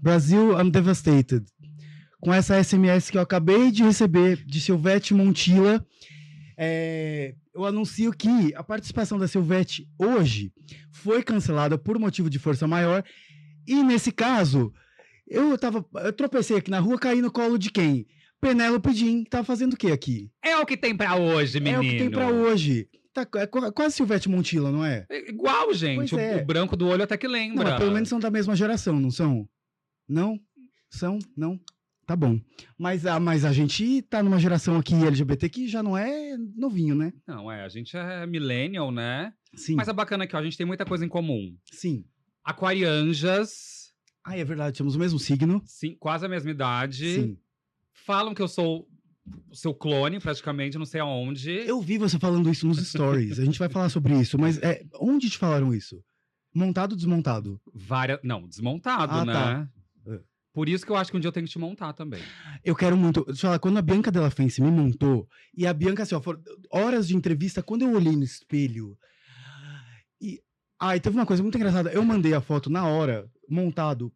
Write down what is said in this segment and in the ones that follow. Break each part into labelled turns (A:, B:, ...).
A: Brasil, I'm devastated. Com essa SMS que eu acabei de receber de Silvete Montilla, é, eu anuncio que a participação da Silvete hoje foi cancelada por motivo de força maior. E nesse caso, eu tava. Eu tropecei aqui na rua, caí no colo de quem? Penélope Jean, tava fazendo o que aqui?
B: É o que tem pra hoje, menino.
A: É o que tem pra hoje. Tá, é qu- quase Silvete Montilla, não é?
B: É Igual, gente. O,
A: é.
B: o branco do olho até que
A: Não,
B: lembra.
A: mas pelo menos são da mesma geração, não são? Não? São? Não? Tá bom. Mas, a mas a gente tá numa geração aqui LGBT que já não é novinho, né?
B: Não, é, a gente é millennial, né?
A: Sim.
B: Mas é bacana que ó, a gente tem muita coisa em comum.
A: Sim.
B: Aquarianjas,
A: Ah, é verdade, temos o mesmo signo.
B: sim, quase a mesma idade.
A: Sim.
B: Falam que eu sou o seu clone, praticamente, não sei aonde.
A: Eu vi você falando isso nos stories. A gente vai falar sobre isso, mas é, onde te falaram isso? Montado ou desmontado?
B: Várias. Não, desmontado,
A: Ah,
B: né?
A: tá. É.
B: Por isso que eu acho que um dia eu tenho que te montar também.
A: Eu quero muito. Deixa eu falar, quando a Bianca Della Fence me montou, e a Bianca, assim, ó, horas de entrevista, quando eu olhei no espelho. E. Ai, teve uma coisa muito engraçada. Eu mandei a foto na hora, montado,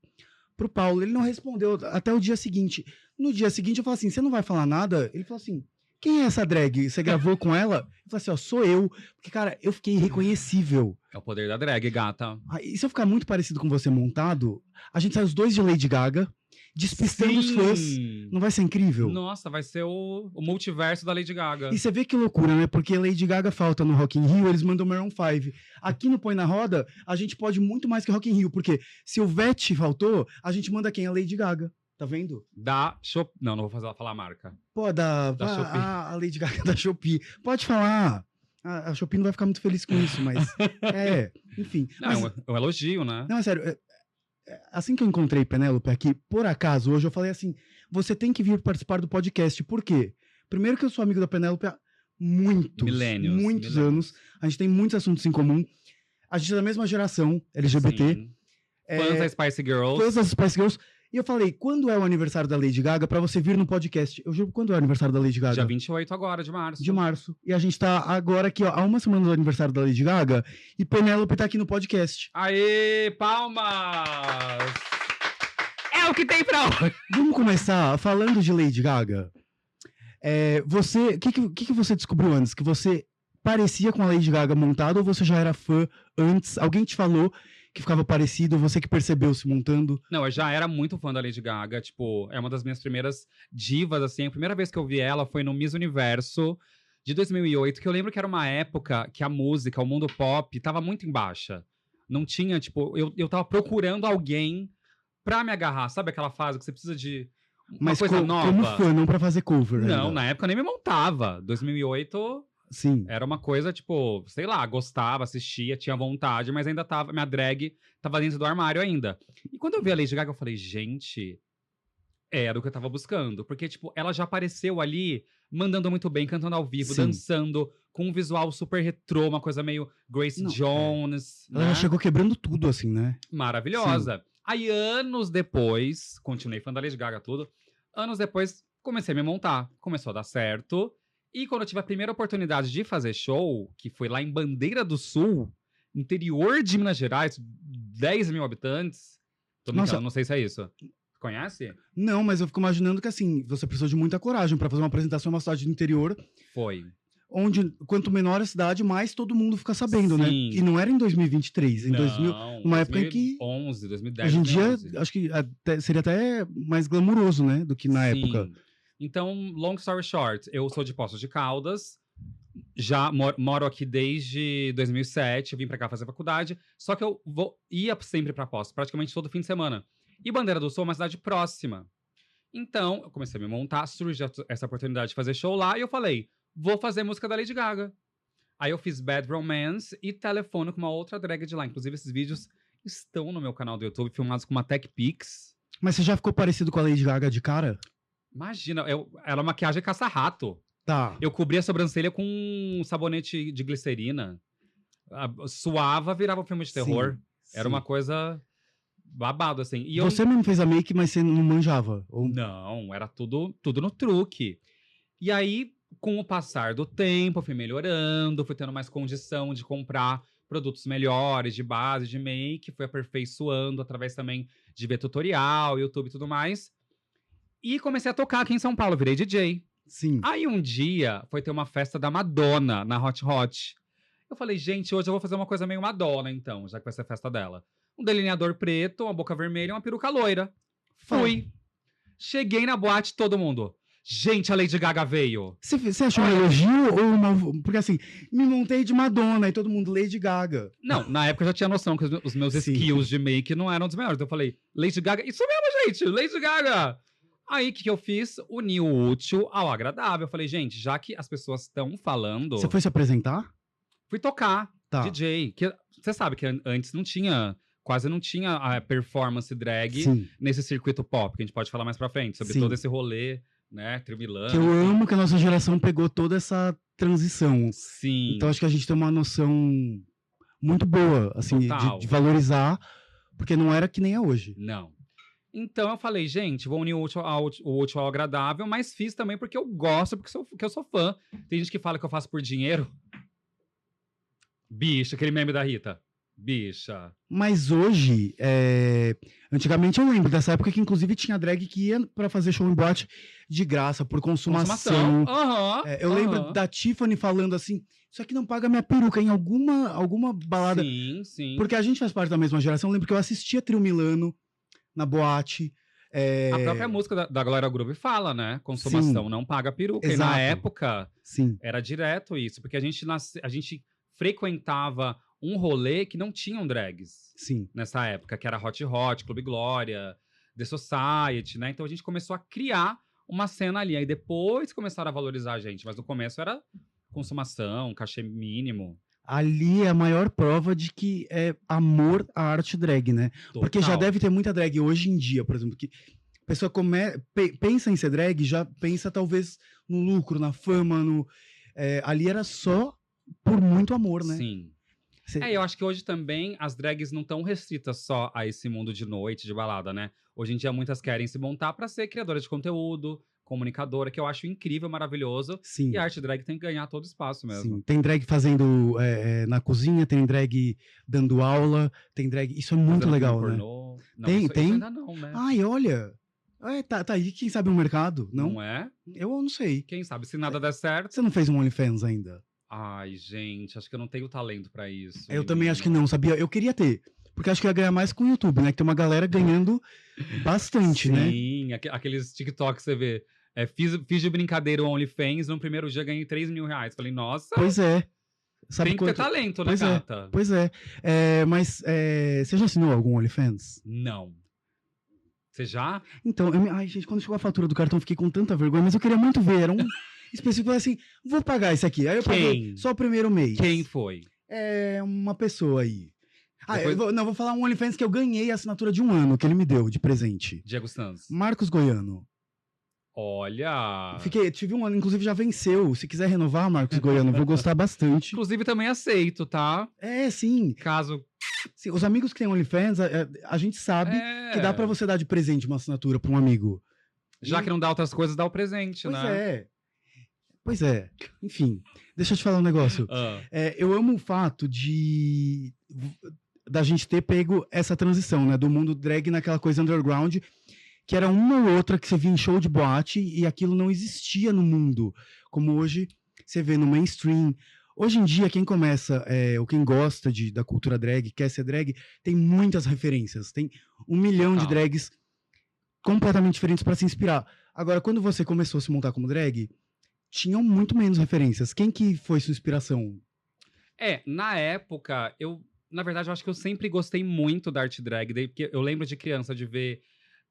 A: pro Paulo. Ele não respondeu até o dia seguinte. No dia seguinte, eu falei assim: você não vai falar nada? Ele falou assim. Quem é essa drag? Você gravou com ela? Eu falei assim, ó, sou eu. Porque, cara, eu fiquei irreconhecível.
B: É o poder da drag, gata.
A: Ah, E se eu ficar muito parecido com você montado, a gente sai os dois de Lady Gaga, despistando os fãs.
B: Sim.
A: Não vai ser incrível?
B: Nossa, vai ser o, o multiverso da Lady Gaga.
A: E você vê que loucura, né? Porque Lady Gaga falta no Rock in Rio, eles mandam Maroon 5. Aqui no Põe na Roda, a gente pode muito mais que Rock in Rio, porque se o Vete faltou, a gente manda quem? A Lady Gaga. Tá vendo?
B: Da Shop... Não, não vou fazer ela falar a marca.
A: Pô, da,
B: Da
A: a,
B: Shopee.
A: a- a Lady Gaga da Shopee. Pode falar. A, a Shopee não vai ficar muito feliz com isso, mas. é, enfim.
B: Não,
A: Mas-
B: é, um, é um elogio, né?
A: Não, é sério. é- é- assim que eu encontrei Penélope aqui, por acaso, hoje eu falei assim: você tem que vir participar do podcast. Por quê? Primeiro que eu sou amigo da Penélope há muitos,
B: Milênios,
A: muitos
B: milênios.
A: anos. A gente tem muitos assuntos em comum. A gente é da mesma geração LGBT.
B: Sim.
A: É,
B: Fãs da Spice Girls.
A: fãs das Spice Girls. E eu falei, quando é o aniversário da Lady Gaga, pra você vir no podcast? Eu juro, quando é o aniversário da Lady Gaga?
B: Dia 28 agora, de março.
A: de março. E a gente tá agora aqui, ó, há uma semana do aniversário da Lady Gaga. E Penélope tá aqui no podcast.
B: Aê, palmas! É o que tem pra hoje.
A: Vamos começar falando de Lady Gaga. É, você, o que, que, que que você descobriu antes? Que você parecia com a Lady Gaga montada ou você já era fã antes? Alguém te falou que ficava parecido? Você que percebeu se montando?
B: Não, eu já era muito fã da Lady Gaga. Tipo, é uma das minhas primeiras divas, assim. A primeira vez que eu vi ela foi no Miss Universo de 2008, que eu lembro que era uma época que a música, o mundo pop, tava muito em baixa. Não tinha, tipo, eu, eu tava procurando alguém pra me agarrar. Sabe aquela fase que você precisa de uma
A: Mas
B: coisa
A: co-
B: nova?
A: como fã, não pra fazer cover.
B: Não,
A: ainda.
B: na época eu nem me montava. 2008
A: Sim.
B: era uma coisa, tipo, sei lá, gostava, assistia, tinha vontade, mas ainda tava, minha drag tava dentro do armário ainda. E quando eu vi a Lady Gaga, eu falei, gente, era o que eu tava buscando. Porque, tipo, ela já apareceu ali, mandando muito bem, cantando ao vivo,
A: Sim.
B: dançando, com um visual super retrô, uma coisa meio Grace
A: Não, é.
B: Jones,
A: Ela
B: né?
A: chegou quebrando tudo, assim, né?
B: Maravilhosa. Aí, anos depois, continuei fã da Lady Gaga, tudo. Anos depois, comecei a me montar. Começou a dar certo. E quando eu tive a primeira oportunidade de fazer show, que foi lá em Bandeira do Sul, interior de Minas Gerais, 10 mil habitantes. Tô brincando,
A: Nossa.
B: não sei se é isso. Conhece?
A: Não, mas eu fico imaginando que, assim, você precisou de muita coragem pra fazer uma apresentação em uma cidade do interior,
B: Foi.
A: onde quanto menor a cidade, mais todo mundo fica sabendo, né?
B: Sim.
A: E não era em 2023, em 2000.
B: Não,
A: uma época em que-
B: 2011, 2010,
A: Hoje em dia,
B: 2011.
A: acho que até- seria até mais glamuroso, né? Do que na
B: Sim.
A: época.
B: Então, long story short, eu sou de Poços de Caldas, já mor- moro aqui desde 2007, vim pra cá fazer faculdade, só que eu vou, ia sempre pra Poços, praticamente todo fim de semana. E Bandeira do Sul é uma cidade próxima. Então, eu comecei a me montar, surgiu essa oportunidade de fazer show lá, e eu falei, vou fazer música da Lady Gaga. Aí eu fiz Bad Romance e telefono com uma outra drag de lá. Inclusive, esses vídeos estão no meu canal do YouTube, filmados com uma Tech Pix.
A: Mas você já ficou parecido com a Lady Gaga de cara?
B: Imagina, eu, era maquiagem caça-rato.
A: Tá.
B: Eu cobria a sobrancelha com um sabonete de glicerina. A- Suava, virava um filme de terror. Era uma coisa babado, assim. E eu...
A: Você mesmo fez a make, mas você não manjava. Ou...
B: Não, era tudo, tudo no truque. E aí, com o passar do tempo, eu fui melhorando, fui tendo mais condição de comprar produtos melhores, de base, de make, fui aperfeiçoando através também de ver tutorial, YouTube e tudo mais. E comecei a tocar aqui em São Paulo, virei DJ.
A: Sim.
B: Aí um dia foi ter uma festa da Madonna na Hot Hot. Eu falei, gente, hoje eu vou fazer uma coisa meio Madonna, então, já que vai ser a festa dela. Um delineador preto, uma boca vermelha e uma peruca loira. Fui. Cheguei na boate, todo mundo. Gente, a Lady Gaga veio.
A: Você, achou um elogio ou uma. Porque assim, me montei de Madonna e todo mundo Lady Gaga.
B: Não, na época eu já tinha noção que os- os meus
A: Sim.
B: skills de make não eram dos melhores. Então eu falei, Lady Gaga, isso mesmo, gente, Lady Gaga. Aí o que, que eu fiz? Uni o útil ao agradável. Eu falei, gente, já que as pessoas estão falando,
A: Você foi se apresentar?
B: fui tocar
A: Tá.
B: DJ. Que você sabe que an- antes não tinha, quase não tinha a performance drag
A: Sim.
B: nesse circuito pop, que a gente pode falar mais pra frente, sobre
A: Sim.
B: todo esse rolê, né, trimilano.
A: Que eu amo que a nossa geração pegou toda essa transição.
B: Sim.
A: Então acho que a gente tem uma noção muito boa, assim, de, de valorizar, porque não era que nem é hoje.
B: Não. Então eu falei, gente, vou unir o útil ao, o útil ao agradável, mas fiz também porque eu gosto, porque, sou, porque eu sou fã. Tem gente que fala que eu faço por dinheiro. Bicha, aquele meme da Rita. Bicha.
A: Mas hoje, é, antigamente eu lembro dessa época que inclusive tinha drag que ia pra fazer show em boate de graça, por consumação.
B: Aham.
A: É, eu lembro
B: aham.
A: da Tiffany falando assim, isso aqui não paga minha peruca em alguma, alguma balada.
B: Sim, sim.
A: Porque a gente faz parte da mesma geração. Eu lembro que eu assistia Trio Milano na boate. é,
B: A própria música da, da Glória Groove fala, né? Consumação não paga peruca. E
A: Exato.
B: na época
A: Sim,
B: era direto isso, porque a gente, nasce, a gente frequentava um rolê que não tinham drags.
A: sim.
B: nessa época, que era Hot Hot, Clube Glória, The Society, né? Então a gente começou a criar uma cena ali. Aí depois começaram a valorizar a gente, mas no começo era consumação, cachê mínimo.
A: Ali é a maior prova de que é amor à arte drag, né? Porque já
B: Total.
A: deve ter muita drag hoje em dia, por exemplo, que a pessoa come, pe- pensa em ser drag, já pensa talvez no lucro, na fama, no. é, ali era só por muito amor, né?
B: Sim.
A: Cê-
B: É, eu acho que hoje também as drags não estão restritas só a esse mundo de noite, de balada, né? Hoje em dia muitas querem se montar pra ser criadora de conteúdo, comunicadora, que eu acho incrível, maravilhoso.
A: Sim.
B: E a arte drag tem que ganhar todo espaço mesmo.
A: Sim, tem drag fazendo é, é, na cozinha, tem drag dando aula, tem drag. Isso é muito legal, né?
B: pornô. Não,
A: Tem-
B: isso, isso
A: tem?
B: ainda não, né?
A: Ai, olha. É, tá, tá aí, quem sabe o mercado? Não?
B: não é?
A: Eu não sei.
B: Quem sabe, se nada der certo.
A: Você não fez um OnlyFans ainda?
B: Ai, gente, acho que eu não tenho talento pra isso.
A: Eu também acho que não, sabia? Eu queria ter. Porque acho que eu ia ganhar mais com o YouTube, né? Que tem uma galera ganhando bastante, né?
B: Sim, aque- aqueles TikTok que você vê. É, fiz, fiz de brincadeira o OnlyFans, no primeiro dia ganhei 3 mil reais. Falei, nossa,
A: Pois é. Sabe
B: tem que ter
A: quanto...
B: talento, né,
A: Pois é. Pois é. É, mas é, você já assinou algum OnlyFans?
B: Não. Você já?
A: Então, eu me- ai, gente, quando chegou a fatura do cartão, eu fiquei com tanta vergonha, mas eu queria muito ver. Era um específico, assim, vou pagar isso aqui. Aí eu paguei
B: Quem?
A: só o primeiro mês.
B: Quem foi?
A: É uma pessoa aí. Ah,
B: Depois-
A: eu vou, não, vou falar um OnlyFans que eu ganhei a assinatura de um ano, que ele me deu de presente.
B: Diego Sanz.
A: Marcos Goiano.
B: Olha.
A: Fiquei, tive um ano, inclusive já venceu. Se quiser renovar, Marcos Goiano, eu vou gostar bastante.
B: Inclusive, também aceito, tá?
A: É, sim.
B: Caso.
A: Sim, Os amigos que têm OnlyFans, a, a- a gente sabe
B: É,
A: que dá pra você dar de presente uma assinatura pra um amigo.
B: Já que não dá outras coisas, dá o presente,
A: Pois
B: né?
A: é. Pois é. Enfim, deixa eu te falar um negócio.
B: Ah,
A: É, eu amo o fato de da gente ter pego essa transição, né, do mundo drag naquela coisa underground, que era uma ou outra que você via em show de boate e aquilo não existia no mundo, como hoje você vê no mainstream. Hoje em dia, quem começa, é, ou quem gosta de, da cultura drag, quer ser drag, tem muitas referências. Tem um milhão de
B: Total.
A: drags completamente diferentes para se inspirar. Agora, quando você começou a se montar como drag, tinham muito menos referências. Quem que foi sua inspiração?
B: É, na época, eu. Na verdade, eu acho que eu sempre gostei muito da arte drag, porque eu lembro de criança de ver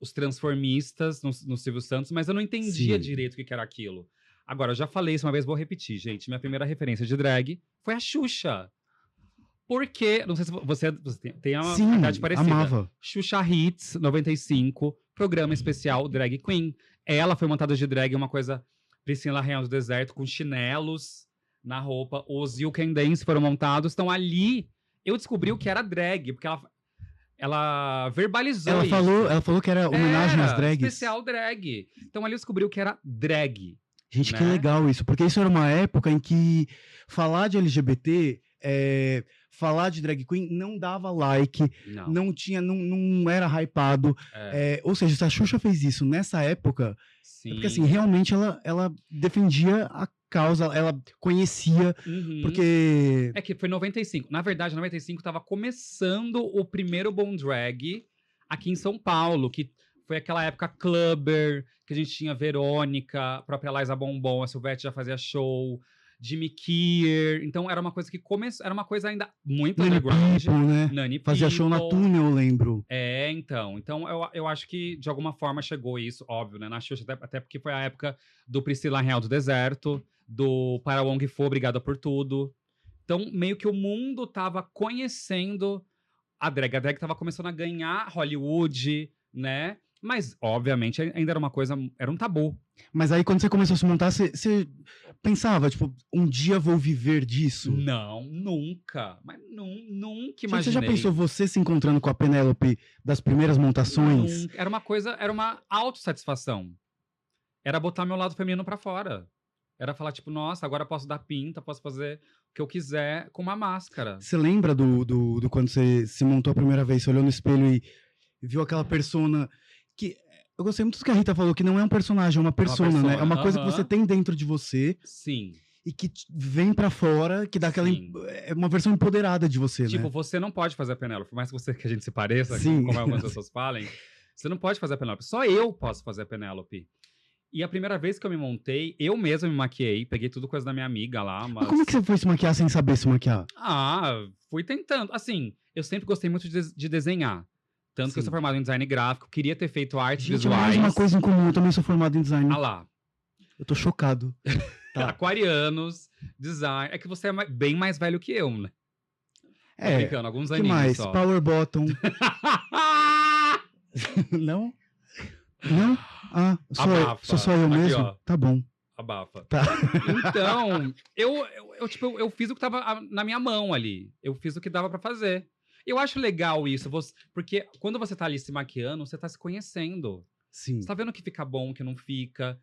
B: os transformistas no, no Silvio Santos, mas eu não entendia
A: Sim.
B: direito o que, era aquilo. Agora, eu já falei isso uma vez, vou repetir, gente. Minha primeira referência de drag foi a Xuxa. Porque, não sei se você, você tem- tem uma
A: Sim,
B: idade parecida.
A: amava.
B: Xuxa Hits 95, programa especial Drag Queen. Ela foi montada de drag, uma coisa Priscila Real do Deserto, com chinelos na roupa. Os You Can Dance foram montados. Então ali eu descobri o que era drag, porque ela, ela verbalizou
A: Ela
B: isso.
A: falou, ela falou que era homenagem
B: Era
A: às drags.
B: especial drag. Então ali eu descobri o que era drag.
A: Gente, que
B: né?
A: legal isso, porque isso era uma época em que falar de LGBT é, falar de drag queen não dava like,
B: Não.
A: não tinha, não, não era hypado.
B: é,
A: É, ou seja, se a Xuxa fez isso nessa época,
B: sim.
A: é porque assim, realmente ela, ela defendia a causa, ela conhecia,
B: Uhum.
A: porque.
B: É que foi 95. Na verdade, 95 tava começando o primeiro Bom Drag aqui em São Paulo, que foi aquela época Clubber, que a gente tinha Verônica, a própria Liza Bombom, a Silvete já fazia show, Jimmy Kier. Então era uma coisa que começou, era uma coisa ainda muito
A: Nani
B: underground.
A: People, né?
B: Nani
A: Fazia show na
B: People.
A: Tuna, eu lembro.
B: É, então. Então, eu, eu acho que de alguma forma chegou isso, óbvio, né? Na Xuxa, até, até porque foi a época do Priscila Real do Deserto, do Para Wong Fo, Obrigada por Tudo. Então, meio que o mundo tava conhecendo a drag. A drag tava começando a ganhar Hollywood, né? Mas, obviamente, ainda era uma coisa, era um tabu.
A: Mas aí quando você começou a se montar, você, você pensava, tipo, um dia vou viver disso.
B: Não, nunca. Mas nun, nunca
A: Você
B: imaginei.
A: já pensou você se encontrando com a Penélope das primeiras montações?
B: Nunca. Era uma coisa, era uma autossatisfação. Era botar meu lado feminino pra fora. Era falar, tipo, nossa, agora eu posso dar pinta, posso fazer o que eu quiser com uma máscara.
A: Você lembra do, do, do quando você se montou a primeira vez? Você olhou no espelho e viu aquela persona que. Eu gostei muito do que a Rita falou, que não é um personagem, é uma persona, né? É
B: persona,
A: uma coisa que você tem dentro de você
B: Sim.
A: e que vem pra fora, que dá aquela. Em- É uma versão empoderada de você,
B: Tipo,
A: né?
B: você não pode fazer a Penélope. Por mais que, você, que a gente se pareça,
A: Sim.
B: como algumas pessoas falem, você não pode fazer a Penélope. Só eu posso fazer a Penélope. E a primeira vez que eu me montei, eu mesma me maquiei, peguei tudo coisa da minha amiga lá.
A: Mas como é que você foi se maquiar sem saber se maquiar?
B: Ah, fui tentando. Assim, eu sempre gostei muito de, de desenhar. Tanto que eu
A: Sim.
B: sou formado em design gráfico, queria ter feito artes
A: Gente,
B: visuais.
A: uma coisa em comum. Eu também sou formado em design.
B: Ah lá.
A: Eu tô chocado. Tá.
B: Aquarianos, design. É que você é bem mais velho que eu, né? Tô
A: É.
B: brincando, alguns aninhos
A: mais?
B: só.
A: Power Bottom. não? Não? Ah, sou, eu,
B: Abafa.
A: sou só eu
B: Aqui,
A: mesmo?
B: ó.
A: Tá bom.
B: Abafa.
A: Tá.
B: Então, eu, eu, eu, tipo, eu, eu fiz o que tava ah, na minha mão ali. Eu fiz o que dava pra fazer. Eu acho legal isso, você- porque quando você tá ali se maquiando, você tá se conhecendo.
A: Sim.
B: Você tá vendo o que fica bom, o que não fica.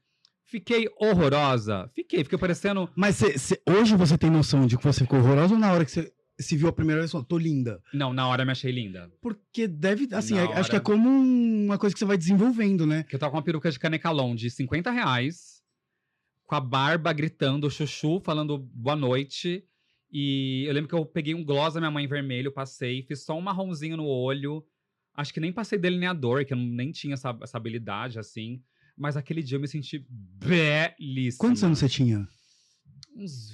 B: Fiquei horrorosa? Fiquei, fiquei parecendo.
A: Mas cê- cê- hoje você tem noção de que você ficou horrorosa ou na hora que você se viu a primeira vez e falou, tô linda?
B: Não, na hora eu me achei linda.
A: Porque deve, assim, é- acho que é
B: hora.
A: como um- uma coisa que você vai desenvolvendo, né?
B: Que eu tava com uma peruca de canecalon de 50 reais, com a barba gritando, chuchu, falando boa noite. E eu lembro que eu peguei um gloss da minha mãe vermelho, passei, fiz só um marronzinho no olho. Acho que nem passei delineador, que eu nem tinha essa, essa habilidade, assim. Mas aquele dia eu me senti belíssima.
A: Quantos anos você tinha?
B: Uns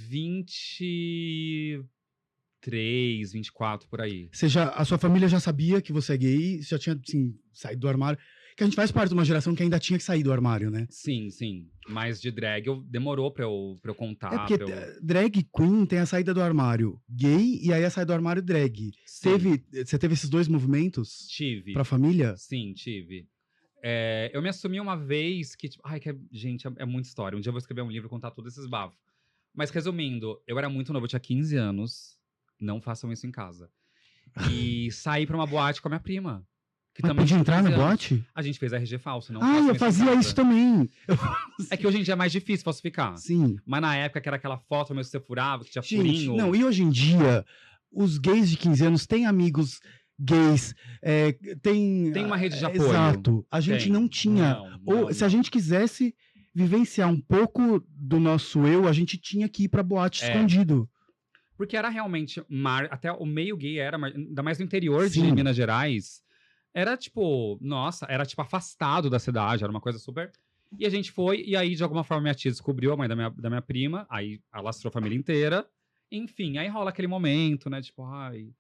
B: 23, 24, por aí.
A: Você já, a sua família já sabia que você é gay? Você já tinha, assim, saído do armário? Que a gente faz parte de uma geração que ainda tinha que sair do armário, né?
B: Sim, sim. Mas de drag eu, demorou pra eu, pra eu contar.
A: é porque
B: eu...
A: drag queen tem a saída do armário gay e aí a saída do armário drag.
B: Sim,
A: Teve, você teve esses dois movimentos
B: Tive.
A: pra família?
B: Sim, tive. É, eu me assumi uma vez que, tipo, ai, que é- gente, é, é muita história. Um dia eu vou escrever um livro e contar todos esses bafos. Mas resumindo, eu era muito novo, eu tinha 15 anos. Não façam isso em casa. E saí pra uma boate com a minha prima. Que
A: Mas
B: também
A: podia entrar na
B: 15 anos.
A: boate?
B: A gente fez RG falso, não
A: ah,
B: façam
A: eu
B: em
A: fazia
B: casa.
A: isso também.
B: É que hoje em dia é mais difícil falsificar.
A: Sim.
B: Mas na época que era aquela foto mesmo que você furava, que tinha
A: Gente,
B: furinho.
A: não, e hoje em dia, os gays de 15 anos têm amigos gays, é, tem...
B: Tem uma rede de
A: é,
B: apoio.
A: Exato. A gente
B: Tem.
A: não tinha.
B: Não,
A: Ou
B: não,
A: se a gente quisesse vivenciar um pouco do nosso eu, a gente tinha que ir pra boate
B: É.
A: escondido.
B: Porque era realmente. Mar... Até o meio gay era, ainda mais no interior de
A: Sim.
B: Minas Gerais. Era tipo, nossa, era tipo afastado da cidade, era uma coisa super. E a gente foi, e aí de alguma forma minha tia descobriu, a mãe da minha, da minha prima, aí alastrou a família inteira. Enfim, aí rola aquele momento, né? Tipo, ai,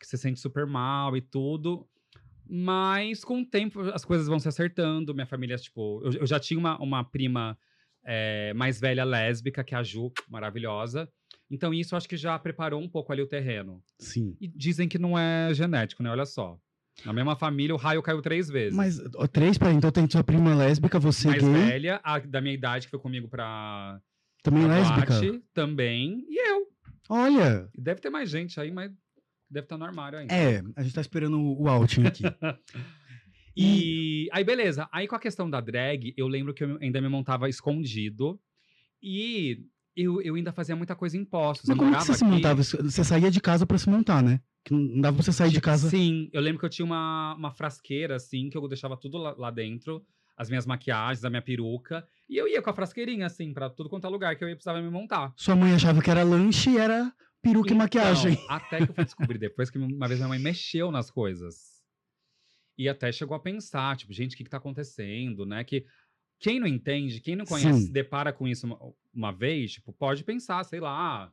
B: que você sente super mal e tudo. Mas com o tempo as coisas vão se acertando. Minha família, tipo, eu, eu já tinha uma, uma prima é, mais velha lésbica, que é a Ju, maravilhosa. Então isso acho que já preparou um pouco ali o terreno.
A: Sim.
B: E dizem que não é genético, né? Olha só. Na mesma família, o raio caiu três vezes.
A: Mas, ó, três, peraí, então tem sua prima lésbica, você
B: mais
A: gay,
B: velha, a da minha idade, que foi comigo pra,
A: também
B: pra
A: lésbica.
B: boate, também. E eu.
A: Olha,
B: E deve ter mais gente aí, mas deve estar no armário ainda.
A: é, a gente tá esperando o o outing aqui.
B: E aí, beleza. Aí, com a questão da drag, eu lembro que eu ainda me montava escondido. E Eu, eu ainda fazia muita coisa em postos.
A: Mas como que você se
B: aqui-
A: montava? Você saía de casa pra se montar, né? Que não dava pra você sair de casa.
B: Sim, eu lembro que eu tinha uma, uma frasqueira, assim, que eu deixava tudo lá, lá dentro. As minhas maquiagens, a minha peruca. E eu ia com a frasqueirinha, assim, pra tudo quanto é lugar que eu ia precisava me montar.
A: Sua mãe achava que era lanche e era peruca e maquiagem.
B: Então, até que eu fui descobrir depois que uma vez minha mãe mexeu nas coisas. E até chegou a pensar, tipo, gente, o que, que tá acontecendo, né? Que quem não entende, quem não conhece,
A: Sim.
B: se depara com isso uma, uma vez, tipo, pode pensar, sei lá,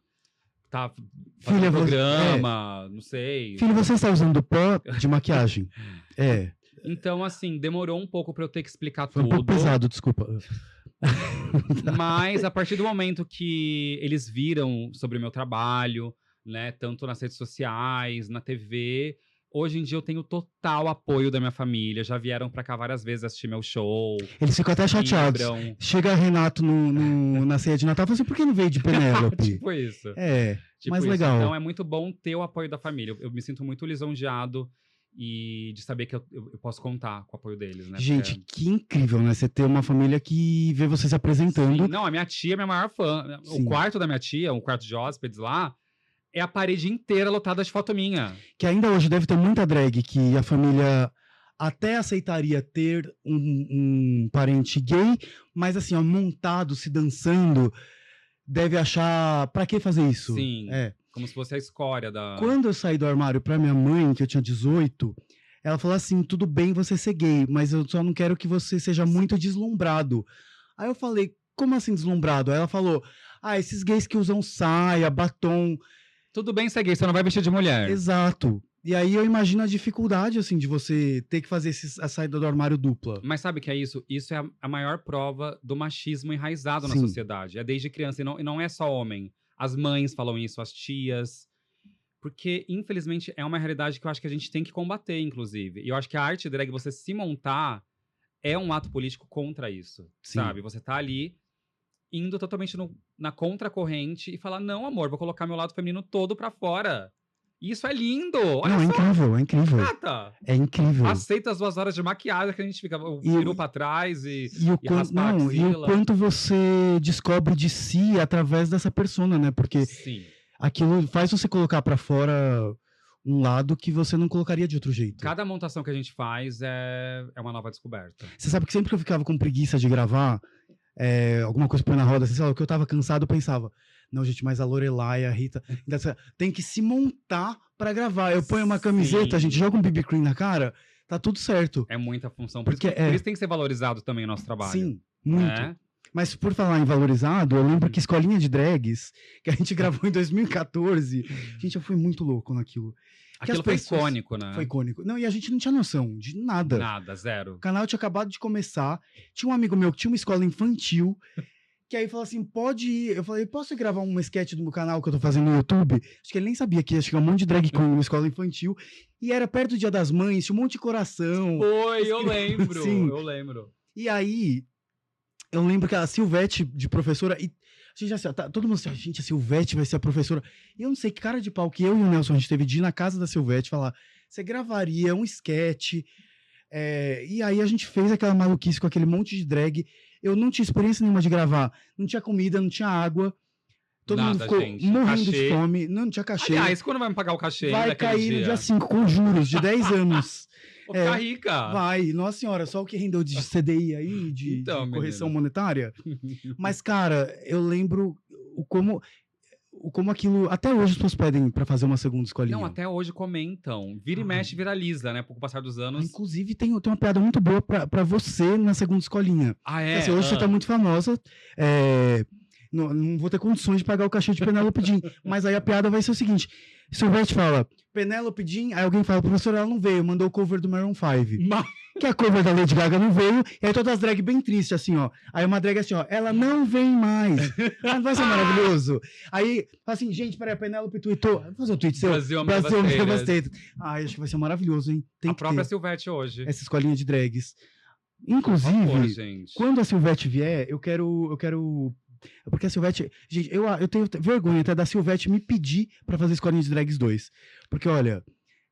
B: tá
A: Filha,
B: programa, não sei.
A: Filho, você está usando pó de maquiagem? É,
B: Então, assim, demorou um pouco pra eu ter que explicar
A: foi um
B: tudo.
A: pouco pesado, desculpa.
B: Mas a partir do momento que eles viram sobre o meu trabalho, né, tanto nas redes sociais, na TV, hoje em dia eu tenho total apoio da minha família. Já vieram pra cá várias vezes assistir meu show.
A: Eles ficam até chateados.
B: vibram.
A: Chega Renato no, no- na ceia de Natal e fala assim, por que não veio de Penélope?
B: tipo isso.
A: é,
B: Tipo
A: mas
B: isso.
A: legal.
B: Então é muito bom ter o apoio da família. Eu, eu me sinto muito lisonjeado e de saber que eu, eu- eu posso contar com o apoio deles, né?
A: gente,
B: Porque-
A: que incrível, né? Você ter uma família que vê você se apresentando.
B: Sim, não, a minha tia é minha maior fã.
A: Sim.
B: O quarto da minha tia, um quarto de hóspedes lá, é a parede inteira lotada de foto minha.
A: Que ainda hoje deve ter muita drag que a família até aceitaria ter um, um parente gay, mas assim, ó, montado, se dançando, deve achar. Pra que fazer isso?
B: Sim.
A: É.
B: Como se fosse a escória da.
A: Quando eu saí do armário pra minha mãe, que eu tinha 18, ela falou assim: tudo bem você ser gay, mas eu só não quero que você seja muito deslumbrado. Aí eu falei: como assim deslumbrado? Aí ela falou: ah, esses gays que usam saia, batom.
B: Tudo bem ser gay, você não vai vestir de mulher.
A: Exato. E aí eu imagino a dificuldade, assim, de você ter que fazer esse- a saída do armário dupla.
B: Mas sabe o que é isso? Isso é a, a maior prova do machismo enraizado na
A: Sim.
B: sociedade. É desde criança. E não, e não é só homem. As mães falam isso, as tias. Porque, infelizmente, é uma realidade que eu acho que a gente tem que combater, inclusive. E eu acho que a arte drag, você se montar, é um ato político contra isso.
A: Sim.
B: Sabe? Você tá ali indo totalmente no- na contracorrente e falar: não, amor, vou colocar meu lado feminino todo pra fora. Isso é lindo! Olha
A: não, é incrível, é incrível.
B: gata!
A: É incrível.
B: Aceita as duas horas de maquiagem que a gente fica, o peru pra trás e.
A: E o,
B: e
A: quanto, não, e o quanto você descobre de si através dessa persona, né? Porque
B: Sim.
A: aquilo faz você colocar pra fora um lado que você não colocaria de outro jeito.
B: Cada montação que a gente faz é, é uma nova descoberta.
A: Você sabe que sempre que eu ficava com preguiça de gravar é, alguma coisa põe na roda, assim, sei lá, o que eu tava cansado, eu pensava, não, gente, mas a Lorelai, a Rita, essa- tem que se montar pra gravar. Eu ponho uma camiseta, a gente joga um BB cream na cara, tá tudo certo.
B: É muita função. Por,
A: Porque
B: isso,
A: é-
B: por isso tem que ser valorizado também o nosso trabalho.
A: Sim, muito.
B: né?
A: Mas por falar em valorizado, eu lembro que Escolinha de Drags, que a gente gravou em 2014, gente, eu fui muito louco naquilo.
B: Aquilo foi
A: pessoas-
B: icônico, né?
A: Foi icônico. Não, e a gente não tinha noção de nada.
B: Nada, zero.
A: O canal tinha acabado de começar. Tinha um amigo meu que tinha uma escola infantil. Que aí falou assim: pode ir. Eu falei, posso gravar um sketch do meu canal que eu tô fazendo no YouTube? Acho que ele nem sabia que ia chegar um monte de drag com uma escola infantil. E era perto do dia das mães, tinha um monte de coração.
B: Foi, eu lembro.
A: Sim.
B: Eu lembro.
A: E aí, eu lembro que a Silvete de professora. E gente assim, tá, todo mundo assim, gente, a Silvete vai ser a professora. E eu não sei que cara de pau que eu e o Nelson a gente teve de ir na casa da Silvete falar: você gravaria um sketch. é, e aí a gente fez aquela maluquice com aquele monte de drag. Eu não tinha experiência nenhuma de gravar. Não tinha comida, não tinha água. Todo mundo
B: Nada,
A: ficou
B: gente.
A: morrendo de
B: Cachê.
A: fome. Não, não tinha cachê.
B: Aliás, quando vai me pagar o cachê
A: vai cair
B: dia?
A: no dia 5 com juros de 10 anos.
B: Vou
A: É.
B: ficar rica.
A: Vai, nossa senhora, só o que rendeu de CDI aí, de, de
B: Então,
A: correção
B: menino.
A: monetária. Mas, cara, eu lembro o como, como aquilo. Até hoje as pessoas pedem pra fazer uma segunda escolinha.
B: Não, até hoje comentam. Vira e
A: Ai.
B: mexe, viraliza, né? O passar dos
A: Ah,
B: anos.
A: Inclusive, tem, tem uma piada muito boa pra, pra você na segunda escolinha.
B: Ah, é?
A: Assim, hoje você
B: Ah.
A: tá muito famosa. é, não, não vou ter condições de pagar o cachê de Penélope Jean. mas aí a piada vai ser o seguinte: Silvete fala, Penélope Jean, aí alguém fala, professor, ela não veio, mandou o cover do Maroon 5.
B: Ma-
A: que a cover da Lady Gaga não veio, e aí todas as drag bem tristes, assim, ó. Aí uma drag assim, ó, ela não vem mais. Ah, não vai ser maravilhoso? Aí, assim, gente, peraí, a Penélope tweetou. Vou fazer o tweet seu.
B: Brasil,
A: Brasil
B: devastated.
A: Ai, acho que vai ser maravilhoso, hein? Tem
B: a própria
A: ter
B: Silvete hoje.
A: essa escolinha de drags. Inclusive,
B: favor,
A: quando a Silvete vier, eu quero. Eu quero. Porque a Silvete. Gente, eu, eu tenho vergonha até da Silvete me pedir pra fazer Escolinha de Drags 2. Porque, olha,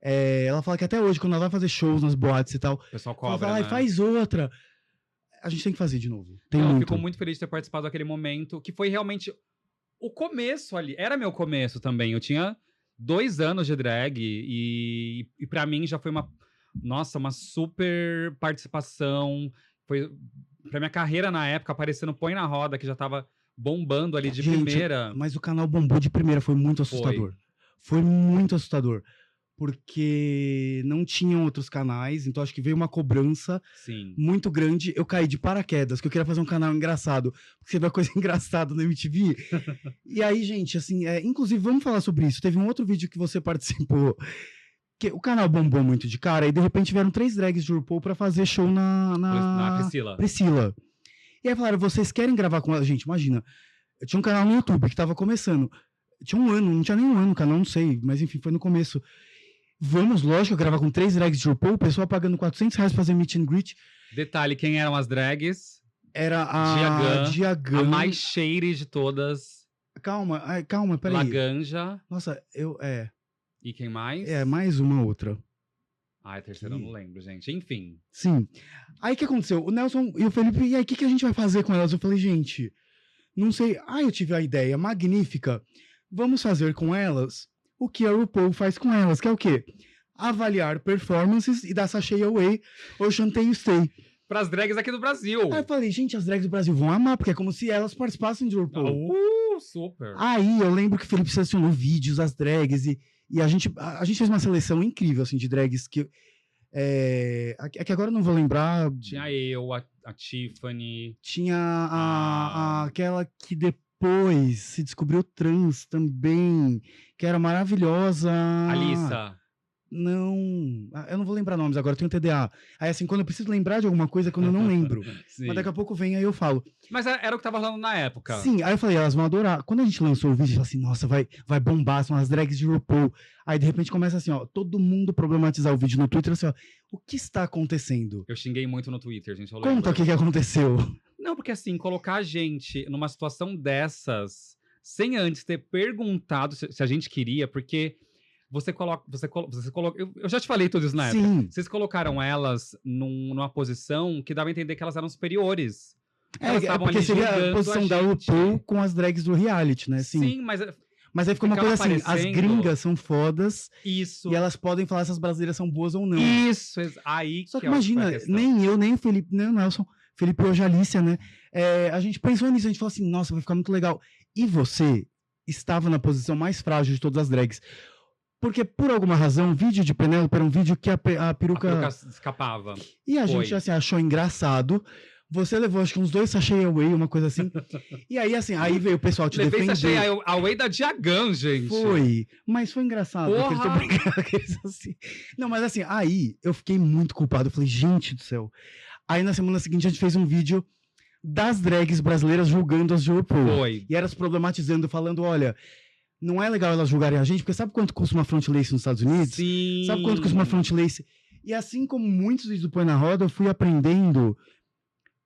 A: é, ela fala que até hoje, quando ela vai fazer shows nas boates e tal,
B: O pessoal
A: ela
B: cobra,
A: fala, "Ai,
B: né?
A: faz outra. A gente tem que fazer de novo. Tem muito.
B: fico muito feliz de ter participado daquele momento, que foi realmente o começo ali. Era meu começo também. Eu tinha dois anos de drag e, e para mim já foi uma. Nossa, uma super participação. Foi pra minha carreira na época, aparecendo Põe na Roda, que já tava bombando ali de
A: Gente,
B: primeira.
A: Mas o canal bombou de primeira, foi muito assustador. Foi, muito assustador. Porque não tinham outros canais, então acho que veio uma cobrança
B: Sim.
A: muito grande. Eu caí de paraquedas, que eu queria fazer um canal engraçado, porque você vê coisa engraçada no MTV. e aí, gente, assim, é, inclusive, vamos falar sobre isso. Teve um outro vídeo que você participou, que o canal bombou muito de cara, e de repente vieram três drags de RuPaul pra fazer show na, na,
B: Na Priscila.
A: Priscila. E aí falaram, vocês querem gravar com ela? Gente, imagina, eu tinha um canal no YouTube que tava começando. Tinha um ano, não tinha nem um ano o canal, não sei, mas enfim, foi no começo. Vamos, lógico, gravar com três drags de RuPaul, o pessoal pagando 400 reais pra fazer meet and greet.
B: Detalhe, quem eram as drags?
A: Era a
B: Diagan,
A: Diagan.
B: A mais cheire de todas.
A: Calma, ai, calma, peraí.
B: Laganja.
A: Nossa, eu, é,
B: E quem mais?
A: é, mais uma outra.
B: Ai, a terceira eu não lembro, gente. Enfim.
A: Sim. Aí o que aconteceu? O Nelson e o Felipe, e aí o que, que a gente vai fazer com elas? Eu falei, gente, não sei. Ah, eu tive a ideia magnífica. Vamos fazer com elas o que a RuPaul faz com elas, que é o quê? Avaliar performances e dar sachê away ou chanteio stay.
B: Pras drags aqui do Brasil.
A: Aí eu falei, gente, as drags do Brasil vão amar, porque é como se elas participassem de RuPaul.
B: Uh, super.
A: Aí eu lembro que o Felipe selecionou vídeos das drags e, e a, gente, a, a gente fez uma seleção incrível, assim, de drags que... É, é que agora eu não vou lembrar.
B: Tinha eu, a, a Tiffany.
A: Tinha a, a-
B: Ah.
A: aquela que depois se descobriu trans também, que era maravilhosa.
B: Alissa.
A: Não, ah, eu não vou lembrar nomes agora, eu tenho TDA. Aí assim, quando eu preciso lembrar de alguma coisa, é quando eu não lembro. Mas daqui a pouco vem, aí eu falo.
B: Mas era era o que tava rolando na época.
A: Sim, aí eu falei, elas vão adorar. Quando a gente lançou o vídeo, eu falei assim, nossa, vai, vai bombar, são as drags de RuPaul. Aí de repente começa assim, ó, todo mundo problematizar o vídeo no Twitter, assim, ó, o que está acontecendo?
B: Eu xinguei muito no Twitter, gente.
A: Conta o que, que aconteceu.
B: Não, porque assim, colocar a gente numa situação dessas, sem antes ter perguntado se, se a gente queria, porque você coloca. Você, colo- você coloca eu, eu já te falei tudo isso na época.
A: Sim,
B: Vocês colocaram elas num- numa posição que dava a entender que elas eram superiores.
A: é,
B: Elas
A: é porque seria a posição
B: a
A: da. RuPaul com as drags do reality, né? Sim.
B: Sim, mas é-
A: Mas aí ficou uma coisa assim, as gringas são fodas
B: isso.
A: e elas podem falar se as brasileiras são boas ou não.
B: Isso, aí
A: Só que
B: é
A: imagina, nem eu, nem o Felipe, nem o Nelson, Felipe hoje Alicia, né? É, a gente pensou nisso, a gente falou assim, nossa, vai ficar muito legal. E você estava na posição mais frágil de todas as drags. Porque, por alguma razão, o vídeo de Penélope era um vídeo que a, a
B: A
A: peruca...
B: peruca escapava.
A: E a gente,
B: Foi.
A: assim, achou engraçado. Você levou, acho que uns dois sachê away, uma coisa assim. e aí, assim, aí veio o pessoal te
B: Levei
A: defender.
B: sachê a, a Way da Diagan, gente.
A: Foi, mas foi engraçado. aqueles tô
B: Porra!
A: brincando, assim. Não, mas assim, aí eu fiquei muito culpado. Eu falei, gente do céu. Aí na semana seguinte a gente fez um vídeo das drags brasileiras julgando as de RuPaul.
B: Foi.
A: E elas problematizando, falando: olha, não é legal elas julgarem a gente, porque sabe quanto custa uma front lace nos Estados Unidos?
B: Sim.
A: Sabe quanto custa uma front lace? E assim como muitos vídeos do Põe na Roda, eu fui aprendendo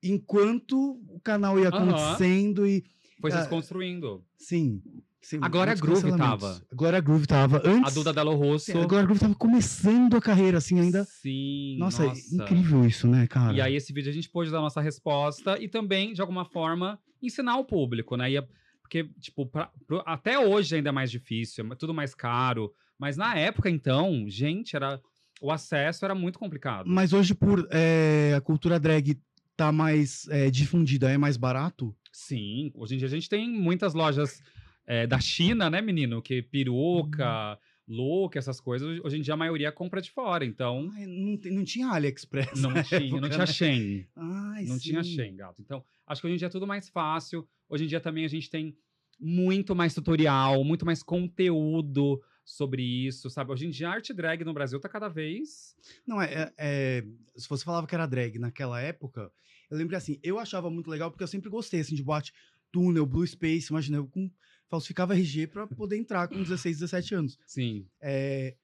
A: enquanto o canal ia acontecendo e.
B: Foi se
A: Ah,
B: desconstruindo.
A: Sim. sim
B: A Glória Groove tava.
A: A Glória Groove tava. Antes,
B: A Duda Delo Rosso.
A: A Glória Groove tava começando a carreira, assim, ainda.
B: Sim.
A: Nossa,
B: nossa.
A: incrível isso, né, cara?
B: E aí, esse vídeo a gente pôde dar a nossa resposta e também, de alguma forma, ensinar o público, né? E porque, tipo, pra- pro- até hoje ainda é mais difícil, é tudo mais caro. Mas na época, então, gente, era. O acesso era muito complicado.
A: Mas hoje, por é, a cultura drag tá mais é, difundida, é mais barato?
B: Sim, hoje em dia a gente tem muitas lojas é, da China, né, menino? Que peruca, look, essas coisas. Hoje em dia a maioria compra de fora, então
A: Ai, não, não tinha AliExpress.
B: não tinha,
A: época,
B: não tinha
A: né?
B: Shein.
A: Ai,
B: não tinha
A: sim.
B: Shein, gato. Então, acho que hoje em dia é tudo mais fácil. Hoje em dia também a gente tem muito mais tutorial, muito mais conteúdo sobre isso, sabe? Hoje em dia a arte drag no Brasil tá cada vez.
A: Não, é, é- é, Se você falava que era drag naquela época, eu lembro que assim, eu achava muito legal porque eu sempre gostei assim, de boate túnel, Blue Space, imagina, eu com, falsificava RG pra poder entrar com 16, 17 anos.
B: Sim.
A: É,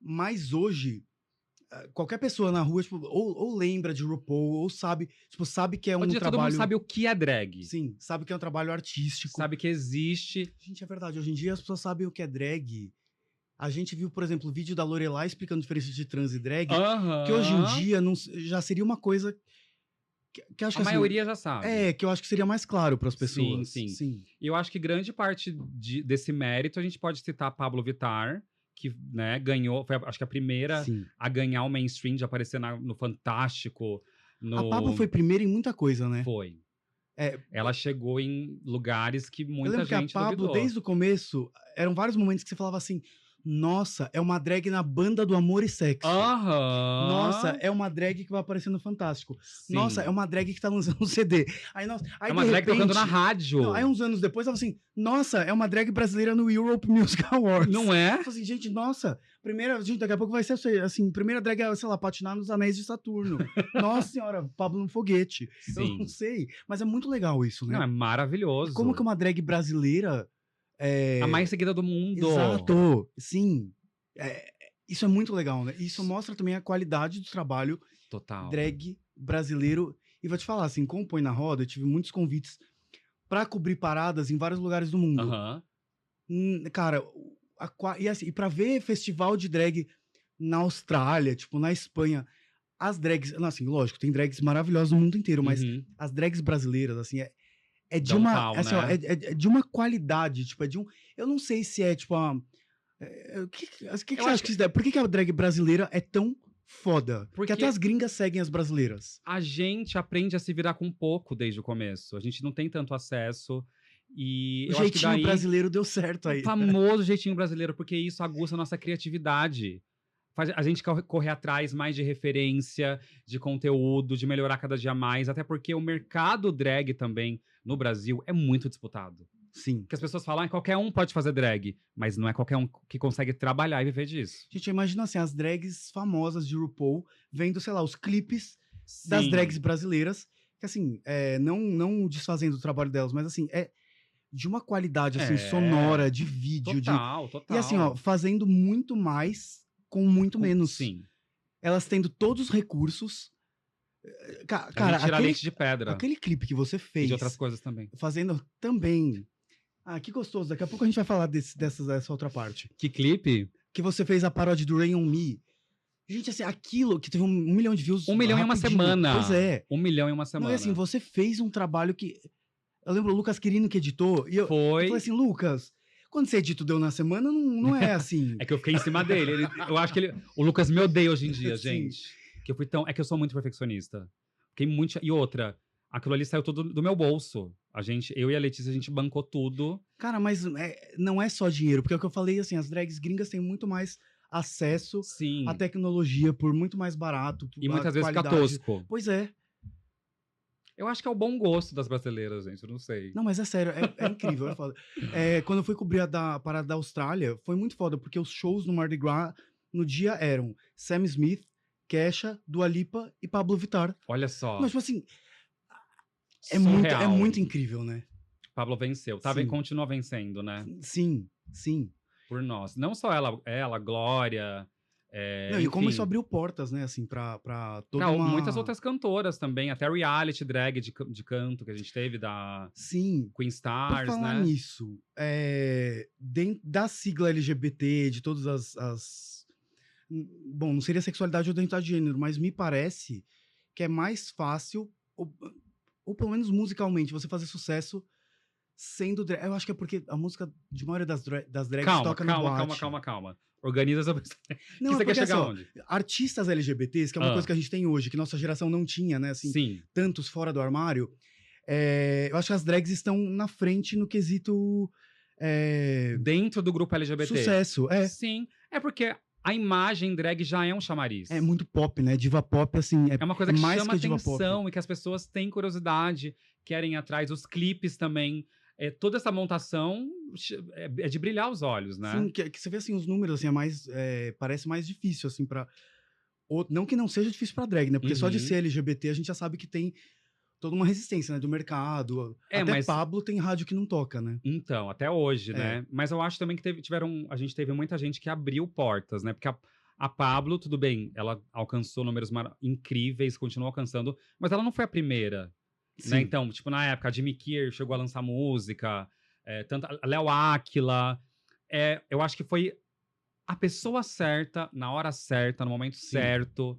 A: mas hoje, qualquer pessoa na rua, tipo, ou, ou lembra de RuPaul, ou sabe, tipo, sabe que é um
B: Hoje dia todo
A: trabalho.
B: mundo sabe o que é drag.
A: Sim, sabe que é um trabalho artístico.
B: Sabe que existe.
A: Gente, é verdade. Hoje em dia as pessoas sabem o que é drag. A gente viu, por exemplo, o vídeo da Lorelai explicando a diferença de trans e drag. Que hoje em dia não, já seria uma coisa Que, que acho
B: A
A: que, assim,
B: maioria já sabe.
A: É, que eu acho que seria mais claro para as pessoas.
B: sim.
A: sim.
B: E eu acho que grande parte de- desse mérito a gente pode citar Pablo Vittar, que né, ganhou, foi acho que a primeira
A: sim.
B: a ganhar o mainstream, de aparecer na- no Fantástico. No...
A: A Pablo foi primeira em muita coisa, né?
B: Foi.
A: É,
B: Ela chegou em lugares que
A: eu
B: muita
A: lembro que a
B: gente
A: Pablo,
B: duvidou.
A: desde o começo, eram vários momentos que você falava assim: Nossa, é uma drag na banda do amor e sexo.
B: Aham.
A: Nossa, é uma drag que vai aparecer no Fantástico.
B: Sim.
A: Nossa, é uma drag que tá lançando um CD. Aí, nossa, aí
B: É uma drag tocando
A: repente-
B: na rádio.
A: Não, aí uns anos depois, tava assim, nossa, é uma drag brasileira no Europe Music Awards.
B: Não é?
A: Eu falei assim, gente, nossa, primeira, gente, daqui a pouco vai ser assim, primeira drag, é, sei lá, patinar nos anéis de Saturno. nossa senhora, Pablo no foguete. Eu
B: Sim.
A: não sei, mas é muito legal isso, né?
B: Não, é maravilhoso.
A: Como que uma drag brasileira é...
B: A mais seguida do mundo.
A: Exato, sim. É, isso é muito legal, né? Isso mostra também a qualidade do trabalho
B: Total.
A: drag brasileiro. E vou te falar, assim, como põe na roda, eu tive muitos convites pra cobrir paradas em vários lugares do mundo.
B: Aham.
A: Hum, Cara, a e assim, e pra ver festival de drag na Austrália, tipo, na Espanha, as drags, não, assim, lógico, tem drags maravilhosas no mundo inteiro, mas
B: Uhum.
A: as drags brasileiras, assim, é, é de
B: um
A: uma, assim, ó,
B: né?
A: é, é- é de uma qualidade, tipo, é de um, eu não sei se é, tipo, uma, é, é, o que, o que, que você acha que isso dá? Por que, que a drag brasileira é tão foda? Porque,
B: Porque-
A: até as gringas seguem as brasileiras.
B: a gente aprende a se virar com pouco desde o começo. A gente não tem tanto acesso. E
A: O jeitinho
B: daí,
A: brasileiro deu certo aí.
B: o famoso jeitinho brasileiro, porque isso aguça a nossa criatividade. Faz a gente corre, correr atrás mais de referência, de conteúdo, de melhorar cada dia mais. Até porque o mercado drag também no Brasil é muito disputado.
A: Sim.
B: Porque as pessoas falam, ah, qualquer um pode fazer drag. Mas não é qualquer um que consegue trabalhar e viver disso.
A: Gente, imagina assim, as drags famosas de RuPaul vendo, sei lá, os clipes das
B: Sim.
A: drags brasileiras, que assim, é, não, não desfazendo o trabalho delas, mas assim, é de uma qualidade assim,
B: É.
A: sonora, de vídeo, de.
B: Total, total.
A: E assim, ó, fazendo muito mais com muito
B: Com-
A: menos.
B: Sim.
A: Elas tendo todos os recursos. Eh, ca-
B: Cara, tirar
A: aquele,
B: leite de pedra.
A: aquele clipe que você
B: E
A: fez,
B: de outras coisas também.
A: fazendo também. Ah, que gostoso. Daqui a pouco a gente vai falar desse, dessa, dessa outra parte.
B: Que clipe?
A: Que você fez a paródia do Rain on Me. Gente, assim, aquilo que teve um, um milhão de views.
B: Um milhão em uma semana.
A: Pois é.
B: Um milhão em uma
A: Não,
B: semana.
A: e assim, você fez um trabalho que. Eu lembro o Lucas Quirino que editou. E eu, eu
B: Foi.
A: falei assim, Lucas, quando você edita o Deu na Semana, não, não é assim.
B: É que eu fiquei em cima dele. Ele- eu acho que ele. O Lucas me odeia hoje em dia, gente. Que eu fui tão. É que eu sou muito perfeccionista. Fiquei muito. E outra, aquilo ali saiu tudo do meu bolso. A gente, eu e a Letícia, a gente bancou tudo.
A: Cara, mas é, não é só dinheiro, porque é o que eu falei, assim, as drags gringas têm muito mais acesso
B: Sim.
A: à tecnologia por muito mais barato.
B: E muitas vezes fica tosco.
A: Pois é.
B: Eu acho que é o bom gosto das brasileiras, gente. Eu não sei.
A: Não, mas é sério, é, é incrível, é foda. É, quando eu fui cobrir a da, a parada da Austrália, foi muito foda, porque os shows no Mardi Gras no dia eram Sam Smith, Kesha, Dua Lipa e Pablo Vittar.
B: Olha só.
A: Mas, tipo assim, é muito, é muito incrível, né?
B: Pablo venceu. Tá,
A: Sim.
B: continua vencendo, né?
A: Sim, sim.
B: Por nós. Não só ela, ela Glória. É,
A: Não, e como
B: enfim.
A: isso abriu portas, né, assim, pra, pra toda
B: Pra
A: uma...
B: muitas outras cantoras também, até reality drag de, de canto que a gente teve da
A: Sim,
B: Queen
A: Por
B: Stars,
A: falar
B: né?
A: nisso, é, dentro da sigla LGBT, de todas as, as- Bom, não seria sexualidade ou identidade de gênero, mas me parece que é mais fácil, ou, ou pelo menos musicalmente, você fazer sucesso sendo drag. Eu acho que é porque a música de maioria das, dra- das drags
B: Calma,
A: toca
B: calma,
A: boate.
B: calma, calma, calma. Organiza essa...
A: Não,
B: que
A: é
B: você quer chegar
A: assim,
B: onde?
A: artistas LGBTs, que é uma
B: Ah.
A: coisa que a gente tem hoje, que nossa geração não tinha, né? Assim,
B: Sim.
A: tantos fora do armário. é, eu acho que as drags estão na frente no quesito é,
B: Dentro do grupo LGBT.
A: sucesso. É,
B: Sim. É porque a imagem drag já é um chamariz.
A: é muito pop, né? Diva pop, assim, é,
B: É uma coisa que
A: mais
B: chama
A: que
B: atenção e que as pessoas têm curiosidade, querem ir atrás. Os clipes também. É, toda essa montação é, é de brilhar os olhos, né?
A: Sim, que, que você vê assim, os números, assim, é mais. é, parece mais difícil, assim, pra. ou- não que não seja difícil pra drag, né? Porque só de
B: Uhum.
A: ser LGBT a gente já sabe que tem toda uma resistência, né? Do mercado.
B: É,
A: Até
B: mas-
A: Pablo tem rádio que não toca, né?
B: Então, até hoje,
A: É.
B: né? Mas eu acho também que teve, tiveram. A gente teve muita gente que abriu portas, né? Porque a, a Pablo, tudo bem, ela alcançou números mara- incríveis, continua alcançando, mas ela não foi a primeira. Né? Então, tipo, na época, a Jimmy Kier chegou a lançar música, é, tanto a Léo Áquila. É, eu acho que foi a pessoa certa, na hora certa, no momento
A: Sim.
B: certo.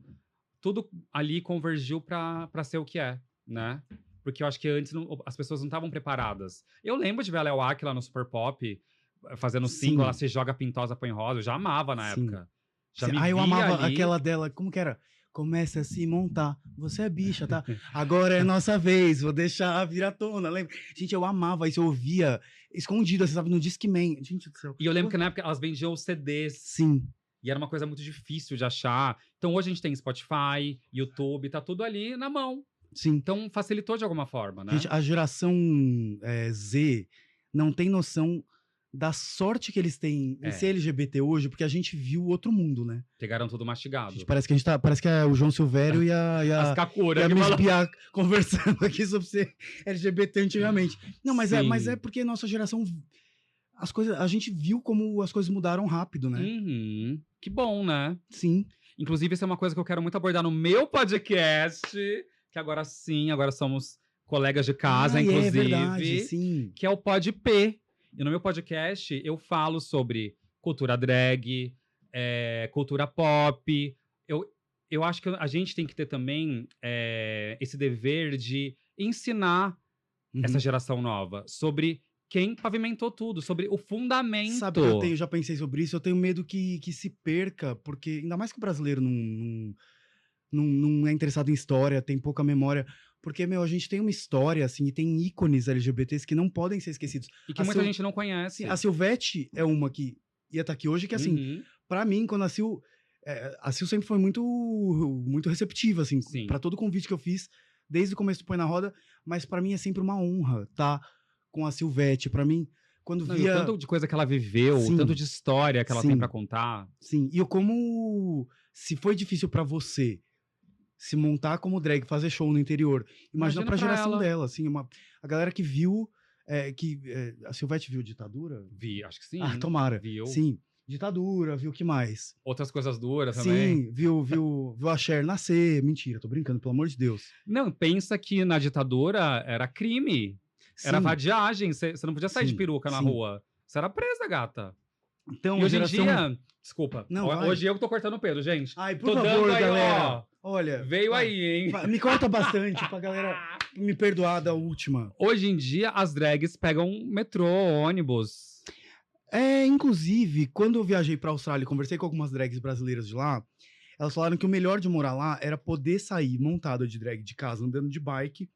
B: Tudo ali convergiu pra ser o que é. né? Porque eu acho que antes não- as pessoas não estavam preparadas. Eu lembro de ver a Léo Aquila no Super Pop, eh, fazendo
A: Sim.
B: single, ela se joga pintosa, põe rosa. Eu já amava na
A: Sim.
B: época. Já
A: ah, eu amava
B: ali.
A: aquela dela, como que era? Começa a se montar. Você é bicha, tá? Agora é nossa vez, vou deixar vir à tona, lembra? Gente, eu amava isso, eu ouvia escondido, você sabe, no Discman. Gente do céu.
B: E eu lembro que na época elas vendiam os CDs.
A: Sim,
B: E era uma coisa muito difícil de achar. Então hoje a gente tem Spotify, YouTube, tá tudo ali na mão.
A: sim.
B: Então facilitou de alguma forma, né?
A: Gente, a geração é, Z não tem noção da sorte que eles têm em
B: É.
A: ser LGBT hoje, porque a gente viu outro mundo, né?
B: Pegaram tudo mastigado.
A: Gente, parece que a gente tá. Parece que é o João Silvério e a. E a
B: As Kakura.
A: e a Miss
B: fala-
A: conversando aqui sobre ser LGBT antigamente. Não, mas é, mas é porque nossa geração. As coisas, a gente viu como as coisas mudaram rápido, né?
B: Uhum. Que bom, né?
A: Sim.
B: Inclusive, isso é uma coisa que eu quero muito abordar no meu podcast. Que agora sim, agora somos colegas de casa,
A: Ai,
B: inclusive.
A: É verdade, sim.
B: que é o Pod P. E no meu podcast eu falo sobre cultura drag, é, cultura pop. Eu, eu acho que a gente tem que ter também é, esse dever de ensinar
A: Uhum.
B: essa geração nova sobre quem pavimentou tudo, sobre o fundamento.
A: Sabe que eu tenho, já pensei sobre isso, eu tenho medo que, que se perca, porque ainda mais que o brasileiro não, não, não, não é interessado em história, tem pouca memória. Porque, meu, a gente tem uma história, assim, e tem ícones LGBTs que não podem ser esquecidos.
B: E que
A: a
B: muita
A: Sil-
B: gente não conhece.
A: A Silvete é uma que ia estar aqui hoje, que, assim,
B: Uhum.
A: Pra mim, quando a Sil. é, a Sil sempre foi muito, muito receptiva, assim,
B: Sim.
A: pra todo convite que eu fiz, desde o começo do Põe na Roda, mas pra mim é sempre uma honra tá com a Silvete. Pra mim, quando
B: Não, e o
A: via.
B: tanto de coisa que ela viveu,
A: Sim.
B: o tanto de história que ela tem
A: Sim.
B: pra contar.
A: Sim, e eu como. Se foi difícil pra você se montar como drag, fazer show no interior, imagina,
B: Imagina
A: pra
B: pra
A: geração
B: ela.
A: dela, assim, uma, a galera que viu. é, que é, a Silvete viu ditadura?
B: Vi, acho que sim.
A: ah, tomara.
B: Viu?
A: Sim, ditadura, viu o que mais?
B: Outras coisas duras também.
A: Sim, viu, viu, viu a Cher nascer. Mentira, tô brincando, pelo amor de Deus.
B: Não, pensa que na ditadura era crime. Era
A: Sim.
B: vadiagem. Você não podia sair de
A: Sim,
B: peruca na
A: sim.
B: rua. Você era presa, gata.
A: Então,
B: e hoje
A: geração...
B: em dia. Desculpa.
A: Não, vai.
B: hoje eu tô cortando o Pedro, gente.
A: Ai, por
B: tô
A: favor,
B: dando aí,
A: galera.
B: ó.
A: Olha,
B: Veio
A: vai,
B: aí, hein?
A: vai, Me corta bastante pra galera me perdoar da última.
B: Hoje em dia, as drags pegam metrô, ônibus.
A: É, inclusive, quando eu viajei pra Austrália e conversei com algumas drags brasileiras de lá, elas falaram que o melhor de morar lá era poder sair montado de drag de casa, andando de bike,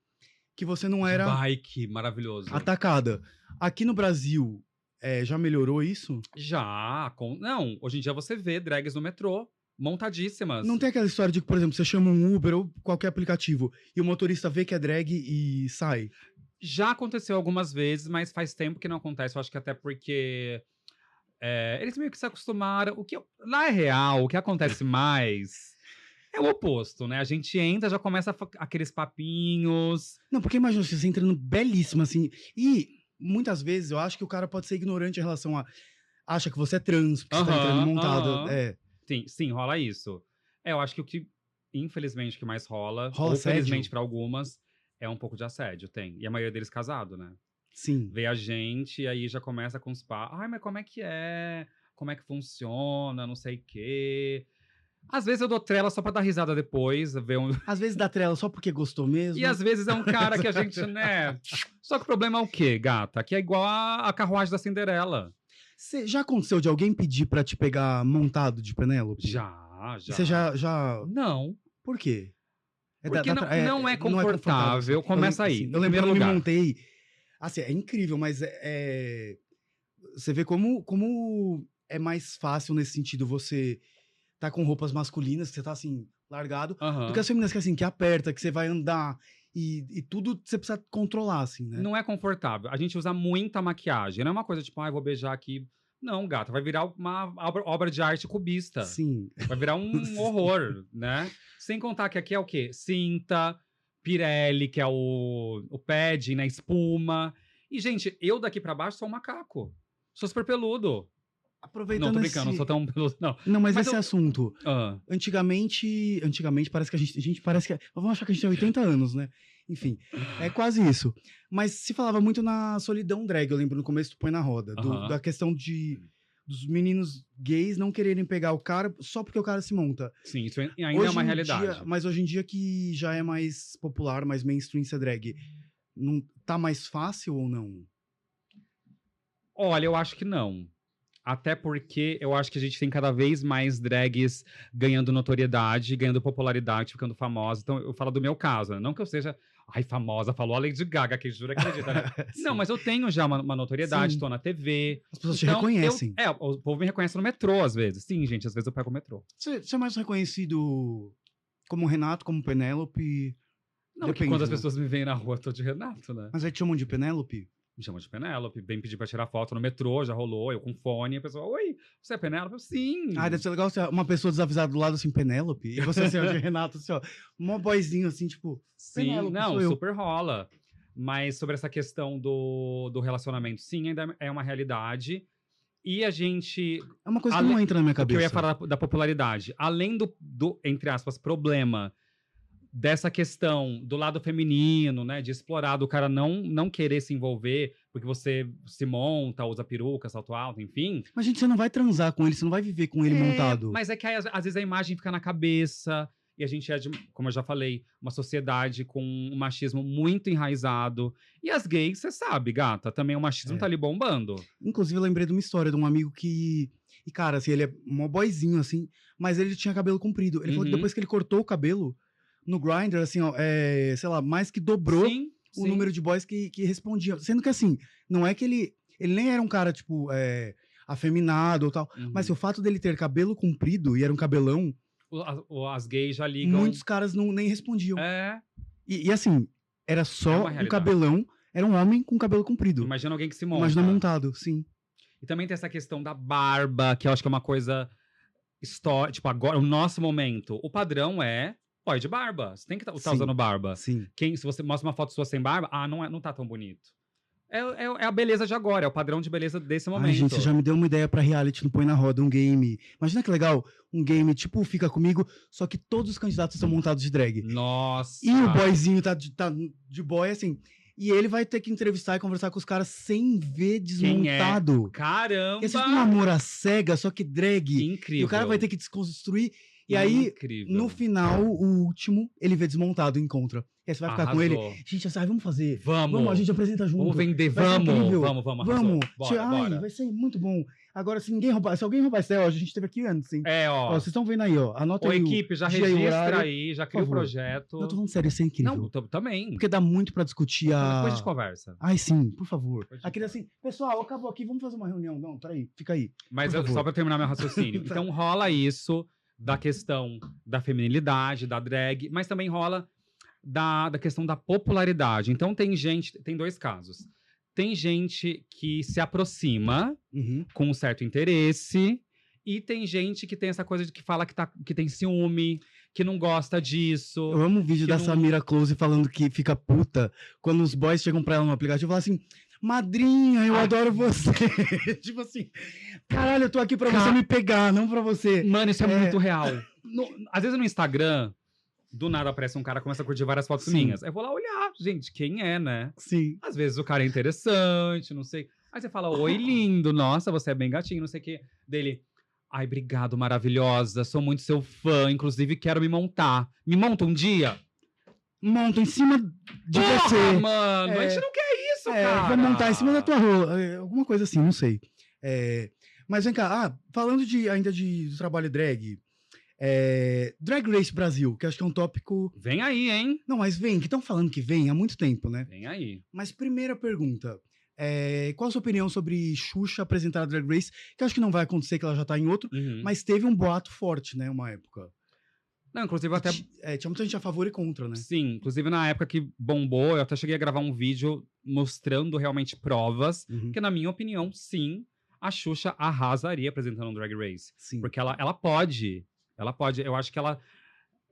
A: que você não era
B: Bike, maravilhoso.
A: atacada. Aqui no Brasil, é, já melhorou isso?
B: Já. Com... Não, hoje em dia você vê drags no metrô, montadíssimas.
A: Não tem aquela história de que, por exemplo, você chama um Uber ou qualquer aplicativo e o motorista vê que é drag e sai.
B: Já aconteceu algumas vezes, mas faz tempo que não acontece. Eu acho que até porque é, eles meio que se acostumaram. O que eu- na real, o que acontece mais é o oposto, né? A gente entra, já começa aqueles papinhos.
A: Não, porque imagina você entrando belíssima assim. E muitas vezes eu acho que o cara pode ser ignorante em relação a. Acha que você é trans, porque você tá entrando montada.
B: aham.
A: É.
B: Sim, sim, rola isso. É, eu acho que o que, infelizmente, que mais rola,
A: Rola
B: ou felizmente pra algumas, é um pouco de assédio, tem. E a maioria deles casado, né?
A: Sim.
B: Vê a gente e aí já começa com os pá. Ai, mas como é que é? Como é que funciona? Não sei o quê. Às vezes eu dou trela só pra dar risada depois, ver um...
A: Às vezes dá trela só porque gostou mesmo.
B: E às vezes é um cara que a gente, né? Só que o problema é o quê, gata? Que é igual a, a carruagem da Cinderela.
A: Cê- já aconteceu de alguém pedir pra te pegar montado de Penélope?
B: Já, já.
A: Você já, já.
B: Não.
A: Por quê? da-
B: Porque
A: da
B: não-
A: tra-
B: não é confortável. Começa
A: eu,
B: aí,
A: assim, eu lembro quando eu me montei. Assim, é incrível, mas é, é- Você vê como, como é mais fácil nesse sentido você tá com roupas masculinas, que você tá assim, largado,
B: Aham.
A: do que as femininas que assim, que aperta, que você vai andar e, e tudo você precisa controlar, assim, né?
B: Não é confortável. A gente usa muita maquiagem. Não é uma coisa tipo, ah, vou beijar aqui. Não, gata, vai virar uma obra, de arte cubista.
A: Sim.
B: Vai virar um horror, né? Sem contar que aqui é o quê? Cinta, Pirelli, que é o, o pad, né? Espuma. E, gente, eu daqui pra baixo sou um macaco. Sou super peludo.
A: Aproveitando
B: Não, tô brincando, não
A: esse...
B: sou tão não.
A: Não, mas,
B: Mas
A: esse
B: eu-
A: assunto,
B: Ah,
A: antigamente, antigamente parece que a gente, a gente parece que, vamos achar que a gente tem 80 anos, né? Enfim, é quase isso. Mas se falava muito na solidão drag, eu lembro no começo do Põe na Roda, do- da questão de dos meninos gays não quererem pegar o cara só porque o cara se monta.
B: Sim, isso ainda é
A: Hoje
B: uma
A: em
B: realidade.
A: dia- mas hoje em dia que já é mais popular, mais mainstream ser drag, não tá mais fácil ou não?
B: Olha, eu acho que não. Até porque eu acho que a gente tem cada vez mais drags ganhando notoriedade, ganhando popularidade, ficando famosa. Então, eu falo do meu caso, né? Não que eu seja, ai, famosa, falou a Lady Gaga, que jura que acredita, né? Não, mas eu tenho já uma, uma notoriedade, tô na TV.
A: As pessoas te
B: Então, eu-
A: reconhecem.
B: é, o povo me reconhece no metrô, às vezes. Sim, gente, às vezes eu pego o metrô.
A: Você, você é mais reconhecido como Renato, como Penélope?
B: Não, porque
A: Depende,
B: quando as
A: né?
B: pessoas me veem na rua, eu tô de Renato, né?
A: Mas aí te chamam de Penélope?
B: Me chamam de Penélope, vem pedir pra tirar foto no metrô, já rolou, eu com fone, a pessoa, oi, você é Penélope? Eu, Sim.
A: Ah, deve ser legal ser uma pessoa desavisada do lado assim, Penélope. E você assim, de Renato, assim, ó. Mó boyzinho, assim, tipo.
B: Sim,
A: Penélope,
B: não, super rola. Mas sobre essa questão do, do relacionamento, sim, ainda é uma realidade. E a gente.
A: É uma coisa que
B: Ale-
A: não entra na minha
B: O que
A: cabeça.
B: eu ia falar da, da popularidade. Além do, do, entre aspas, problema dessa questão do lado feminino, né? De explorar, do cara não, não querer se envolver, porque você se monta, usa peruca, salto alto, enfim.
A: Mas, gente, você não vai transar com ele, você não vai viver com ele
B: É,
A: montado.
B: Mas é que aí, às, às vezes a imagem fica na cabeça. E a gente é, de, como eu já falei, uma sociedade com um machismo muito enraizado. E as gays, você sabe, gata, também o machismo
A: É.
B: tá ali bombando.
A: Inclusive, eu lembrei de uma história de um amigo que. E, cara, assim, ele é mó boyzinho, assim, mas ele tinha cabelo comprido. Ele falou que
B: Uhum.
A: depois que ele cortou o cabelo no Grindr, assim, ó, é, sei lá, mais que dobrou
B: sim,
A: o
B: sim.
A: número de boys que, que respondiam. Sendo que, assim, não é que ele. Ele nem era um cara, tipo, é, afeminado ou tal.
B: Uhum.
A: Mas o fato dele ter cabelo comprido e era um cabelão,
B: O- as, as gays já ligam.
A: muitos caras não, nem respondiam.
B: É.
A: E, e, assim, era
B: É
A: só
B: uma
A: um cabelão, era um homem com cabelo comprido.
B: Imagina alguém que se monta.
A: Imagina montado, sim.
B: E também tem essa questão da barba, que eu acho que é uma coisa histórica. Tipo, agora, o nosso momento. O padrão é boy de barba. Você tem que estar
A: Sim.
B: usando barba.
A: Sim.
B: Quem, se você mostra uma foto sua sem barba, ah, não, é, não tá tão bonito. É, é, é a beleza de agora, é o padrão de beleza desse momento.
A: Ai, gente, você já me deu uma ideia pra reality no Põe na Roda, um game. Imagina que legal, um game tipo Fica Comigo, só que todos os candidatos são montados de drag.
B: Nossa.
A: E o boyzinho tá de, tá de boy, assim. E ele vai ter que entrevistar e conversar com os caras sem ver
B: Quem é?
A: desmontado.
B: Caramba!
A: Esse é tipo um amor à cega, só que drag.
B: Incrível.
A: E o cara vai ter que desconstruir. E aí,
B: Incrível.
A: no final, o último, ele vê desmontado e encontra. E aí você vai ficar com ele.
B: Arrasou.
A: Gente, assim, ai, vamos fazer.
B: Vamos.
A: Vamos, a gente apresenta junto.
B: Vamos vender, vamos. Vamos, vamos, arrasou.
A: Vamos.
B: Bora,
A: Ai,
B: bora.
A: vai ser muito bom. Agora, se ninguém roubar, se alguém roubar esse ó, a gente teve aqui antes, hein?
B: É,
A: Ó,
B: ó.
A: vocês estão vendo aí, ó. Anota
B: Ô,
A: aí. o-
B: equipe, já
A: o
B: registra aí, já cria o projeto.
A: Eu tô falando sério, isso é incrível.
B: Não, também.
A: Porque dá muito pra discutir a.
B: Depois a gente conversa.
A: Ai, sim, por favor.
B: Depois a gente
A: Aquele assim, pessoal, acabou aqui, vamos fazer uma reunião. Não, peraí, fica aí.
B: Mas eu- só pra terminar meu raciocínio. Então rola isso da questão da feminilidade, da drag, mas também rola da, da questão da popularidade. Então tem gente, tem dois casos. Tem gente que se aproxima
A: Uhum.
B: com um certo interesse e tem gente que tem essa coisa de que fala que, tá, que tem ciúme, que não gosta disso.
A: Eu amo o vídeo da
B: não-
A: Samira Close falando que fica puta quando os boys chegam pra ela no aplicativo e falam assim: Madrinha, eu
B: Ah.
A: adoro você. tipo assim, caralho, eu tô aqui pra
B: Ca-
A: você me pegar, não pra você.
B: Mano, isso é,
A: É.
B: muito real. No- às vezes no Instagram, do nada aparece um cara começa a curtir várias fotos
A: Sim.
B: minhas. Eu vou lá olhar, gente, quem é, né?
A: Sim.
B: Às vezes o cara é interessante, não sei. Aí você fala, oi, lindo, nossa, você é bem gatinho, não sei o quê. Dele, ai, obrigado, maravilhosa, sou muito seu fã, inclusive quero me montar. Me monta um dia?
A: Monta em cima de
B: Porra,
A: você.
B: mano, a
A: É.
B: gente não quer isso,
A: É,
B: cara.
A: vai montar em cima da tua rola. é, Alguma coisa assim, não sei. É, mas vem cá, ah, falando de, ainda de, do trabalho drag. é, drag Race Brasil, que acho que é um tópico.
B: Vem aí, hein?
A: Não, mas vem, que estão falando que vem há muito tempo, né?
B: Vem aí.
A: Mas primeira pergunta. é, qual a sua opinião sobre Xuxa apresentar a Drag Race? Que acho que não vai acontecer, que ela já tá em outro,
B: Uhum.
A: mas teve um boato forte, né? Uma época.
B: Não, inclusive até
A: é, tinha muita gente a favor e contra, né?
B: Sim, inclusive na época que bombou, eu até cheguei a gravar um vídeo mostrando realmente provas,
A: Uhum,
B: que na minha opinião, sim, a Xuxa arrasaria apresentando um Drag Race.
A: Sim.
B: Porque ela, ela pode, ela pode, eu acho que ela,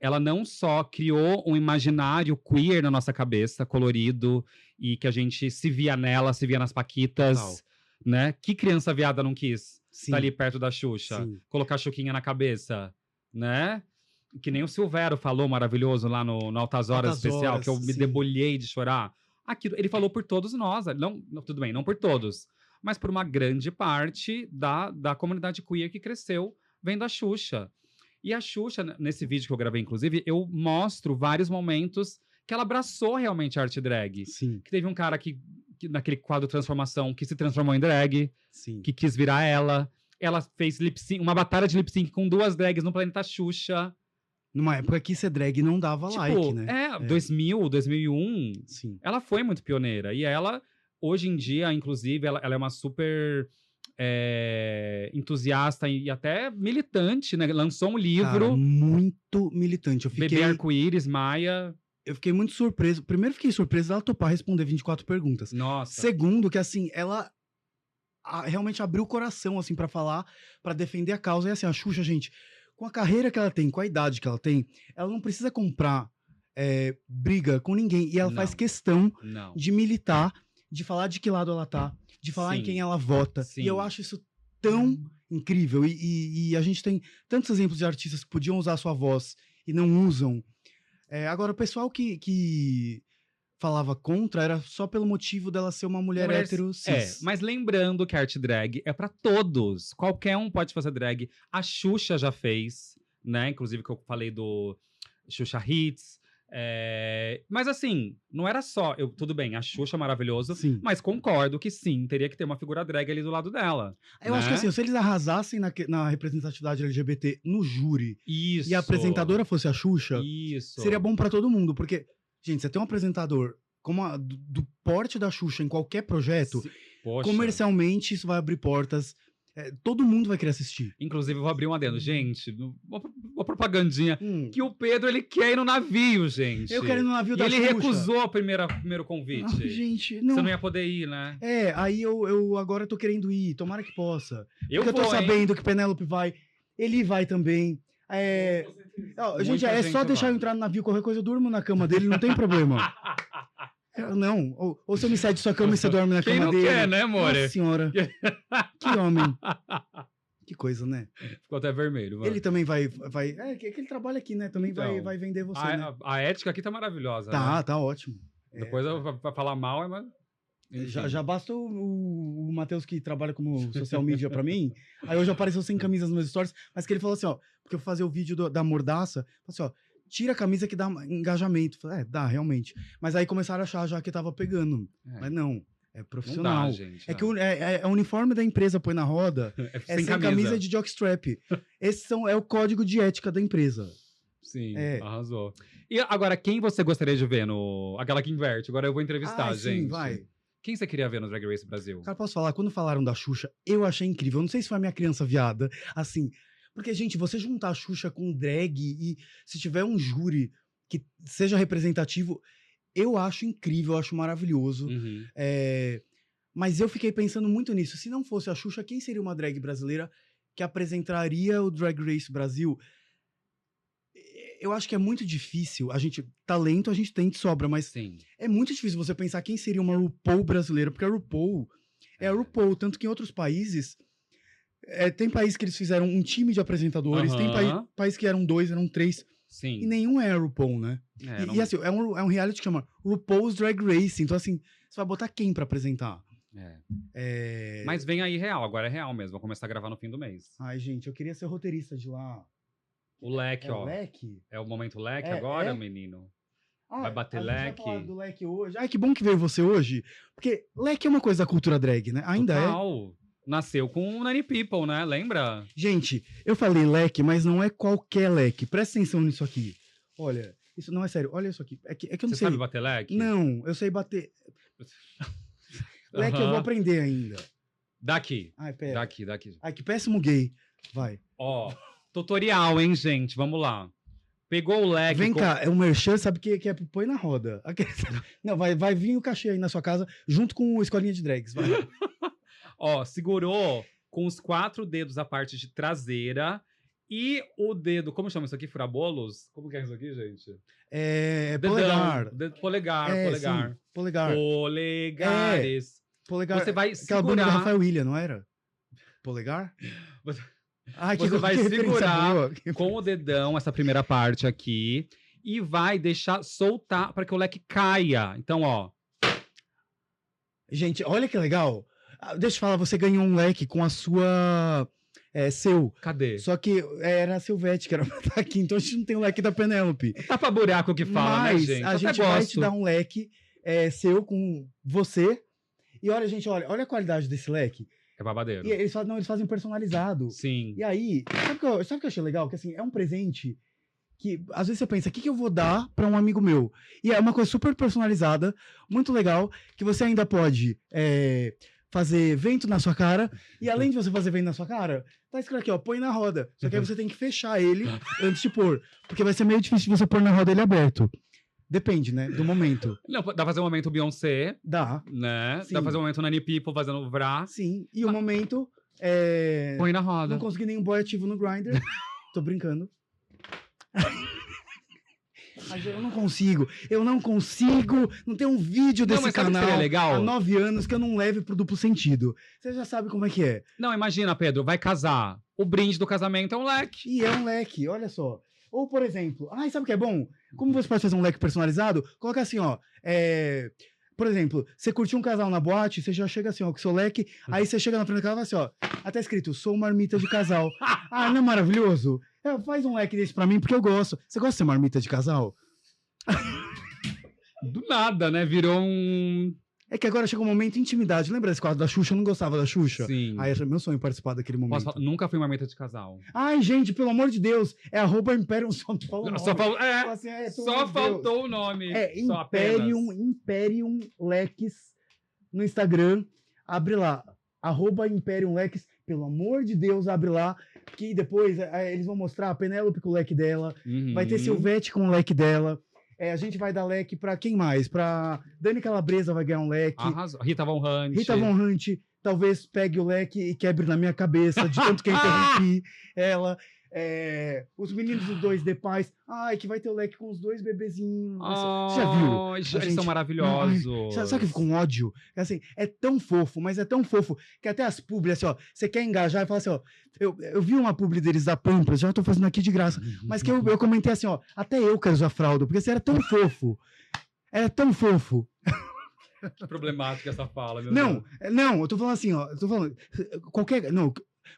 B: ela não só criou um imaginário queer na nossa cabeça, colorido, e que a gente se via nela, se via nas paquitas,
A: Total.
B: né? Que criança viada não quis
A: Sim.
B: estar ali perto da Xuxa?
A: Sim.
B: colocar a Chuquinha na cabeça, né? Que nem o Silvero falou maravilhoso lá no, no Altas Horas
A: Altas
B: especial,
A: Horas,
B: que eu me
A: sim.
B: debulhei de chorar. Aquilo, ele falou por todos nós. Não, não, tudo bem, não por todos. Mas por uma grande parte da, da comunidade queer que cresceu vendo a Xuxa. E a Xuxa, nesse vídeo que eu gravei, inclusive, eu mostro vários momentos que ela abraçou realmente a arte drag.
A: Sim,
B: Que teve um cara que, que naquele quadro Transformação, que se transformou em drag,
A: sim.
B: que quis virar ela. Ela fez lip sync, uma batalha de lip sync com duas drags no planeta Xuxa.
A: Numa época que ser drag não dava
B: tipo,
A: like, né?
B: é, 2000, 2001,
A: Sim.
B: ela foi muito pioneira. E ela, hoje em dia, inclusive, ela, ela é uma super é, entusiasta e até militante, né? Lançou um
A: Cara,
B: livro,
A: muito militante. Eu fiquei,
B: Bebê Arco-Íris, Maia.
A: eu fiquei muito surpreso. Primeiro, fiquei surpreso dela topar responder 24 perguntas.
B: Nossa.
A: Segundo, que assim, ela realmente abriu o coração, assim, pra falar, pra defender a causa. E assim, a Xuxa, gente, com a carreira que ela tem, com a idade que ela tem, ela não precisa comprar é, briga com ninguém. E ela
B: Não.
A: faz questão
B: Não.
A: de militar, de falar de que lado ela tá, de falar em
B: Sim.
A: quem ela vota.
B: Sim.
A: E eu acho isso tão incrível. E, e- e a gente tem tantos exemplos de artistas que podiam usar a sua voz e não usam. É, agora, o pessoal que, que falava contra era só pelo motivo dela ser uma mulher,
B: Mulher-
A: hétero.
B: É, mas lembrando que a arte drag é pra todos. Qualquer um pode fazer drag. A Xuxa já fez, né? Inclusive que eu falei do Xuxa Hits. É, Mas assim, não era só. Eu, tudo bem, a Xuxa é maravilhoso.
A: Sim.
B: Mas concordo que sim, teria que ter uma figura drag ali do lado dela.
A: Eu acho que
B: né?
A: assim, se eles arrasassem na, na representatividade LGBT no júri
B: Isso.
A: e a apresentadora fosse a Xuxa,
B: Isso.
A: seria bom pra todo mundo. Porque, gente, você tem um apresentador como a- do, do porte da Xuxa em qualquer projeto, comercialmente isso vai abrir portas. É, todo mundo vai querer assistir.
B: Inclusive, eu vou abrir um adendo. Gente, uma, uma propagandinha.
A: Hum,
B: Que o Pedro, ele quer ir no navio, gente.
A: eu quero ir no navio
B: E
A: da
B: ele
A: Xuxa.
B: recusou o primeiro convite.
A: Ah, gente,
B: Você
A: não.
B: não ia poder ir, né?
A: É, aí eu, eu agora tô querendo ir, tomara que possa.
B: Eu
A: Porque eu tô
B: vou, hein?
A: sabendo que Penélope vai, ele vai também. É, gente, é só deixar eu entrar no navio, qualquer coisa eu durmo na cama dele, não tem problema. Eu- não, ou, ou você me cede sua cama e você dorme na
B: Quem
A: cama
B: não
A: dele.
B: quer, né, amor?
A: Nossa senhora. que homem. Que coisa, né?
B: Ficou até vermelho. vai.
A: Ele também vai. vai é, que ele trabalha aqui, né? Também vai,
B: Então,
A: vai vender você,
B: a,
A: né?
B: a- a ética aqui tá maravilhosa.
A: Tá,
B: né?
A: tá ótimo. É,
B: Depois eu, pra, falar mal, é mas.
A: Já, já basta o, o, Matheus que trabalha como social media pra mim. Aí hoje apareceu sem camisa nos meus stories, mas que ele falou assim, ó, porque eu fui fazer o vídeo do- da mordaça, falou assim, ó, tira a camisa que dá engajamento. Falei, é, dá, realmente. Mas aí começaram a achar já que tava pegando.
B: É,
A: Mas não, é
B: não
A: profissional.
B: dá, gente.
A: é que o, é, é- é o uniforme da empresa põe na roda,
B: É
A: é sem, camisa. de jockstrap. Esse são, é o código de ética da empresa.
B: Sim,
A: É.
B: arrasou. E agora, quem você gostaria de ver no. Aquela que inverte? Agora eu vou entrevistar,
A: Ah,
B: gente.
A: sim, vai.
B: Quem você queria ver no Drag Race Brasil?
A: Cara, posso falar? Quando falaram da Xuxa, eu achei incrível. Eu não sei se foi a minha criança viada, assim. Porque, gente, você juntar a Xuxa com drag e se tiver um júri que seja representativo, eu acho incrível, eu acho maravilhoso.
B: Uhum.
A: É, Mas eu fiquei pensando muito nisso. Se não fosse a Xuxa, quem seria uma drag brasileira que apresentaria o Drag Race Brasil? Eu acho que é muito difícil. A gente, talento a gente tem de sobra, mas
B: Sim.
A: é muito difícil você pensar quem seria uma RuPaul brasileira, porque a RuPaul é a RuPaul, tanto que em outros países. É, tem países que eles fizeram um time de apresentadores, tem
B: Aham.
A: pai- países que eram dois, eram três,
B: Sim.
A: e nenhum é RuPaul, né?
B: É,
A: e,
B: não-
A: e assim, é um, é um reality que chama RuPaul's Drag Race, então assim, você vai botar quem pra apresentar?
B: é.
A: É...
B: Mas vem aí real, agora é real mesmo. Vou começar a gravar no fim do mês.
A: Ai, gente, eu queria ser roteirista de lá.
B: O leque,
A: É
B: ó.
A: leque?
B: É o momento leque
A: É,
B: agora,
A: é?
B: menino?
A: Ah,
B: Vai bater
A: vai
B: leque?
A: falar do leque hoje. Ai, que bom que veio você hoje, porque leque é uma coisa da cultura drag, né? Ainda é.
B: Nasceu com o Nani People, né? Lembra?
A: Gente, eu falei leque, mas não é qualquer leque. Presta atenção nisso aqui. Olha, isso não é sério. Olha isso aqui. É que, é que eu não
B: Você
A: sei.
B: sabe bater leque?
A: Não, eu sei bater. Leque eu vou aprender ainda.
B: Daqui.
A: Ai, pera.
B: Daqui, daqui.
A: Ai, que péssimo gay. Vai.
B: Ó, tutorial, hein, gente? Vamos lá. Pegou o leque.
A: Vem
B: com-
A: cá, é o merchan, sabe que, que é põe na roda. Não, vai, vai vir o cachê aí na sua casa, junto com o escolinha de drags. Vai.
B: Ó, segurou com os quatro dedos a parte de traseira e o dedo. Como chama isso aqui? Furabolos? Como que é isso aqui, gente?
A: É,
B: Dedão,
A: polegar.
B: polegar,
A: É,
B: polegar.
A: sim, polegar.
B: Polegares.
A: Polegar.
B: Você vai
A: Aquela banda do
B: segurar.
A: Rafael William, não era? Polegar?
B: Você-
A: Ai,
B: você vai
A: que
B: segurar com o dedão, essa primeira parte aqui, e vai deixar soltar para que o leque caia. Então, ó.
A: Gente, olha que legal. Ah, Deixa eu falar, você ganhou um leque com a sua. É, seu.
B: Cadê?
A: Só que era a Silvete, que era pra estar aqui, então a gente não tem o leque da Penélope.
B: Tapa buraco que fala,
A: Mas
B: né, gente?
A: a gente vai
B: gosto.
A: te dar um leque é, seu com você. E olha, gente, olha, olha a qualidade desse leque.
B: É babadeiro.
A: E eles fazem, não, eles fazem personalizado.
B: Sim.
A: E aí, sabe o que, eu- sabe que eu achei legal? Que assim, é um presente que às vezes você pensa, o que, que eu vou dar pra um amigo meu? E é uma coisa super personalizada, muito legal, que você ainda pode é, fazer vento na sua cara. E além de você fazer vento na sua cara, tá escrito aqui, ó, põe na roda. Só que aí você tem que fechar ele antes de pôr. Porque vai ser meio difícil você pôr na roda ele aberto. Depende, né? Do momento.
B: Não, dá pra fazer um momento Beyoncé,
A: Dá.
B: né?
A: Sim.
B: Dá pra fazer um momento Nani People fazendo vrá.
A: Sim. E o momento. É...
B: Põe na roda.
A: Não consegui nenhum boy ativo no Grindr. Tô brincando. Mas eu não consigo. Eu não consigo. Não tem um vídeo desse
B: Não,
A: canal
B: legal?
A: há nove anos que eu não leve pro duplo sentido. Você já sabe como é que é.
B: Não, imagina, Pedro, vai casar. O brinde do casamento é um leque.
A: E é um leque, olha só. Ou, por exemplo, ai, sabe o que é bom? Como você pode fazer um leque personalizado? Coloca assim, ó. é, Por exemplo, você curtiu um casal na boate, você já chega assim, ó, com seu leque, aí você chega na frente do casal e fala assim, ó. Até escrito, sou marmita de casal. ah, não é maravilhoso? É, faz um leque desse pra mim, porque eu gosto. Você gosta de ser marmita de casal?
B: Do nada, né? Virou um.
A: É que agora chegou um momento de intimidade. Lembra desse quadro da Xuxa? Eu não gostava da Xuxa.
B: Sim.
A: Aí era meu sonho participar daquele momento.
B: Posso? Nunca fui marmita de casal.
A: Ai, gente, pelo amor de Deus, é arroba Imperium só falou o nome.
B: Só, fal... é,
A: assim, é,
B: só
A: Deus.
B: faltou o nome.
A: É. Imperium, Imperium Lex no Instagram. Abre lá. Arroba Imperium Lex. Pelo amor de Deus, abre lá. Que depois é, eles vão mostrar a Penélope com o leque dela. Vai ter
B: Uhum.
A: Silvete com o leque dela. É, a gente vai dar leque pra quem mais? Pra Dani Calabresa vai ganhar um leque.
B: Arrasou. Rita Von Hunt.
A: Rita Von Hunt talvez pegue o leque e quebre na minha cabeça, de tanto que eu interrompi ela. É, os meninos The Pais. Ai, que vai ter o leque com os dois bebezinhos. Você já viu?
B: Ai, Eles
A: gente-
B: são maravilhosos.
A: Sabe, sabe que um ódio? É assim, é tão fofo, mas é tão fofo que até as publi, assim, ó, você quer engajar e fala assim, ó, eu, eu vi uma publi deles da Pampers, já tô fazendo aqui de graça, mas que eu, eu comentei assim, ó, até eu quero usar fralda, porque você era tão fofo. Era tão fofo.
B: Que problemática essa fala, meu
A: Não,
B: Deus.
A: não, eu tô falando assim, ó, eu tô falando, qualquer, não,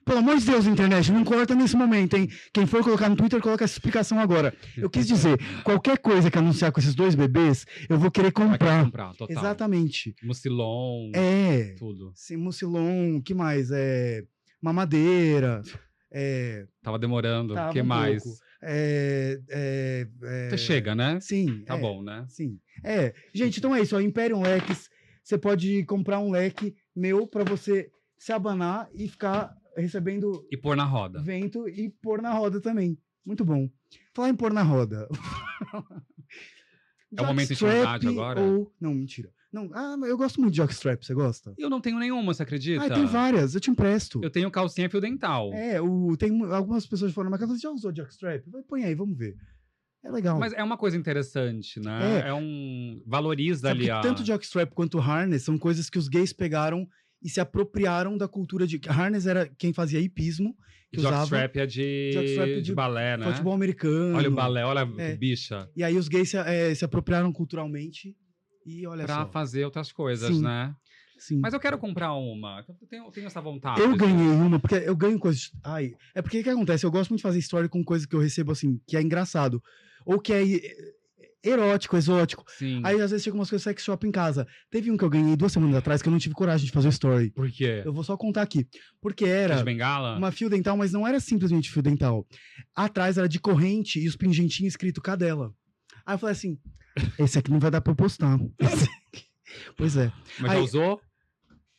A: pelo amor de Deus, internet, não corta nesse momento, hein? Quem for colocar no Twitter, coloca essa explicação agora. Eu quis dizer, qualquer coisa que anunciar com esses dois bebês, eu vou querer comprar.
B: comprar, total.
A: Exatamente.
B: Mucilon,
A: É,
B: tudo.
A: Sim, mucilon, que mais? É, mamadeira, é,
B: Tava demorando. O que
A: um
B: mais?
A: pouco. é, é, é,
B: chega, né?
A: Sim.
B: Tá
A: é,
B: bom, né?
A: Sim. É, gente, então é isso, ó, Imperium Lex, você pode comprar um leque meu pra você se abanar e ficar recebendo
B: E pôr na roda.
A: vento e pôr na roda também. Muito bom. Falar em pôr na roda.
B: É o momento de agora?
A: Ou... Não, mentira. Não, ah, eu gosto muito de jockstrap, você gosta?
B: Eu não tenho nenhuma, você acredita?
A: Ah, tem várias, eu te empresto.
B: Eu tenho calcinha fio dental.
A: É, o, tem algumas pessoas foram na minha casa, já usou jockstrap? Vai, Põe aí, vamos ver. É legal.
B: Mas é uma coisa interessante, né?
A: É.
B: É, um. Valoriza
A: Sabe
B: ali a.
A: tanto jockstrap quanto harness são coisas que os gays pegaram e se apropriaram da cultura de... Harness era quem fazia hipismo, que usava
B: Jockstrap é de,
A: Jockstrap
B: de,
A: de
B: balé, né?
A: futebol americano.
B: Olha o balé, olha
A: É.
B: bicha.
A: E aí os gays se, eh, se apropriaram culturalmente e olha
B: Pra
A: só.
B: fazer outras coisas,
A: Sim.
B: né?
A: Sim.
B: Mas eu quero comprar uma. Eu tenho, eu tenho essa vontade.
A: Eu ganhei uma, porque eu ganho coisas. Ai, é porque o que acontece? Eu gosto muito de fazer história com coisas que eu recebo assim, que é engraçado. Ou que é erótico, exótico.
B: Sim.
A: Aí às vezes chega umas coisas sex shop em casa. Teve um que eu ganhei duas semanas atrás que eu não tive coragem de fazer o story.
B: Por quê?
A: Eu vou só contar aqui. Porque
B: Era...
A: uma fio dental, mas não era simplesmente fio dental. Atrás era de corrente e os pingentinhos escrito cadela. Aí eu falei assim: esse aqui não vai dar pra eu postar. Pois é.
B: Mas
A: Aí-
B: usou?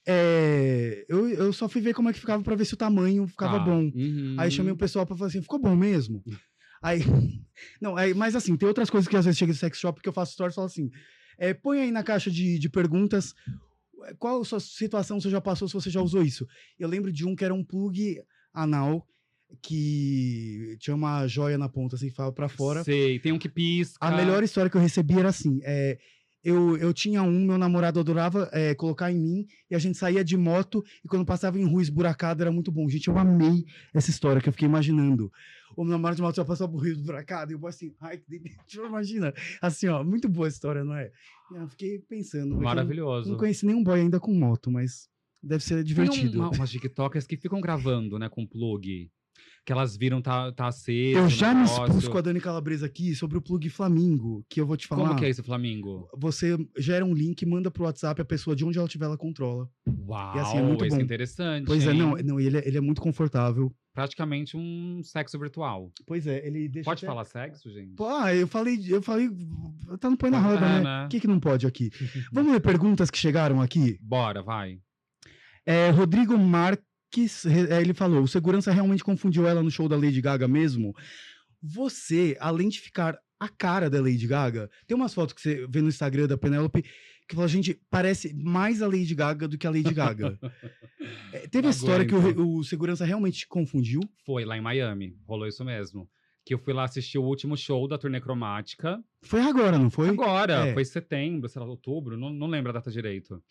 A: É, eu, eu só fui ver como é que ficava pra ver se o tamanho ficava
B: Tá.
A: bom.
B: Uhum.
A: Aí chamei o pessoal pra falar assim, ficou bom mesmo? Aí, não, aí, mas assim, tem outras coisas que às vezes chega no sex shop que eu faço stories e falo assim, é, põe aí na caixa de, de perguntas é, qual a sua situação você já passou, se você já usou isso. Eu lembro de um que era um plug anal que tinha uma joia na ponta, assim, ficava pra fora.
B: Sei, tem um que pisca.
A: A melhor história que eu recebi era assim: é, eu, eu tinha um, meu namorado adorava é, colocar em mim, e a gente saía de moto, e quando passava em rua esburacada era muito bom. Gente, eu amei essa história que eu fiquei imaginando. O meu namorado de moto já passou por rio esburacado, e eu assim, ai, que delícia, imagina. Assim, ó, muito boa a história, não é? E Eu fiquei pensando.
B: Maravilhoso.
A: Não conheci nenhum boy ainda com moto, mas Deve ser
B: Tem
A: divertido.
B: uma, umas TikTokers que ficam gravando, né, com plug. Que elas viram tá, tá aceso.
A: Eu já me expus com a Dani Calabresa aqui sobre o plug Flamingo, que eu vou te falar.
B: Como que é esse Flamingo?
A: Você gera um link, manda pro WhatsApp, a pessoa de onde ela estiver, ela controla.
B: Uau,
A: assim, é muito
B: esse
A: bom.
B: é interessante.
A: Pois é,
B: hein?
A: não, não ele, é, ele é muito confortável.
B: Praticamente um sexo virtual.
A: Pois é, ele deixa.
B: Pode
A: até-
B: falar sexo, gente?
A: Pô, ah, eu falei, eu falei. Tá no põe na roda,
B: é,
A: né?
B: né?
A: O que, que não pode aqui? Vamos ler perguntas que chegaram aqui?
B: Bora, vai.
A: É, Rodrigo Marques, é, ele falou: o segurança realmente confundiu ela no show da Lady Gaga mesmo? Você, além de ficar a cara da Lady Gaga, tem umas fotos que você vê no Instagram da Penélope que fala, gente, parece mais a Lady Gaga do que a Lady Gaga. É, teve
B: Não
A: a história que o,
B: aguento.
A: o segurança realmente te confundiu.
B: Foi lá em Miami. Rolou isso mesmo. Que eu fui lá assistir o último show da turnê cromática.
A: Foi agora, não foi?
B: Agora,
A: É.
B: foi setembro, sei lá, outubro, não, não lembro a data direito.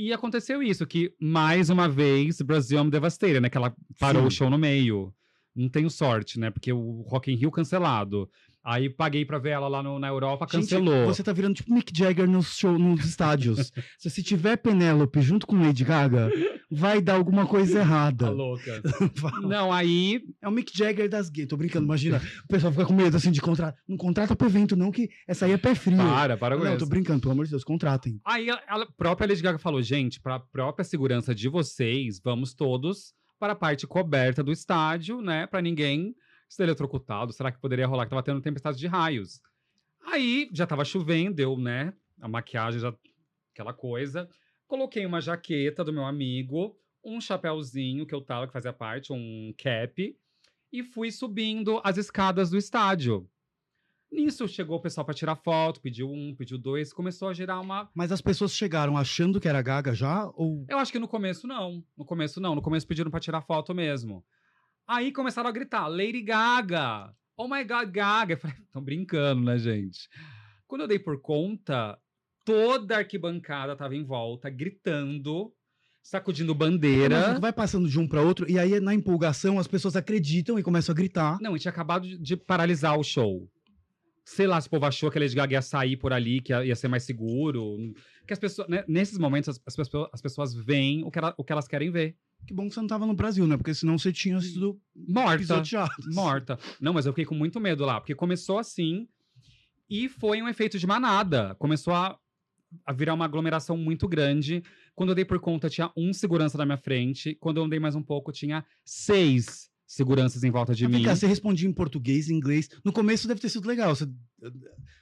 B: E aconteceu isso, que mais uma vez Brasil I'm Devastated, né? Que ela parou
A: Sim.
B: o show no meio. Não tenho sorte, né? Porque o Rock in Rio cancelado. Aí paguei pra ver ela lá no- na Europa,
A: Gente,
B: cancelou.
A: você tá virando tipo Mick Jagger nos, show, nos estádios. Se, se tiver Penélope junto com Lady Gaga, vai dar alguma coisa errada.
B: Tá louca. Não, aí
A: É o Mick Jagger das gays. Tô brincando, imagina. O pessoal fica com medo assim de contrato. Não contrata pro evento, não, que essa aí é pé frio.
B: para, para com
A: não,
B: isso.
A: tô brincando, pelo amor de Deus, contratem.
B: Aí a, a própria Lady Gaga falou, gente, para a própria segurança de vocês, vamos todos para a parte coberta do estádio, né? Para ninguém ser eletrocutado. Será que poderia rolar que tava tendo tempestade de raios? Aí já tava chovendo, deu, né? A maquiagem já aquela coisa. Coloquei uma jaqueta do meu amigo, um chapéuzinho que eu tava que fazia parte, um cap, e fui subindo as escadas do estádio. Nisso chegou o pessoal para tirar foto, pediu um, pediu dois, começou a gerar uma
A: Mas as pessoas chegaram achando que era Gaga já? Ou.
B: eu acho que no começo não. No começo não. No começo pediram pra tirar foto mesmo. Aí começaram a gritar: Lady Gaga! Oh my God, Gaga! Eu falei: estão brincando, né, gente? Quando eu dei por conta, toda a arquibancada tava em volta, gritando, sacudindo
A: Mas
B: bandeira.
A: vai passando de um pra outro, e aí na empolgação as pessoas acreditam e começam a gritar.
B: Não, e tinha acabado de- de paralisar o show. Sei lá se o povo achou que a Lady Gaga ia sair por ali, que ia, ia ser mais seguro. Que as pessoas, né, nesses momentos, as, as pessoas, as pessoas veem o que, ela- o que elas querem ver.
A: Que bom que você não tava no Brasil, né? Porque senão você tinha sido
B: Morta.
A: pisoteado.
B: morta. Não, mas eu fiquei com muito medo lá, porque começou assim e foi um efeito de manada. Começou a, a virar uma aglomeração muito grande. Quando eu dei por conta, tinha um segurança na minha frente. Quando eu andei mais um pouco, tinha seis seguranças em volta de
A: Mas
B: mim.
A: cá, você respondia em português, em inglês. No começo deve ter sido legal. Você...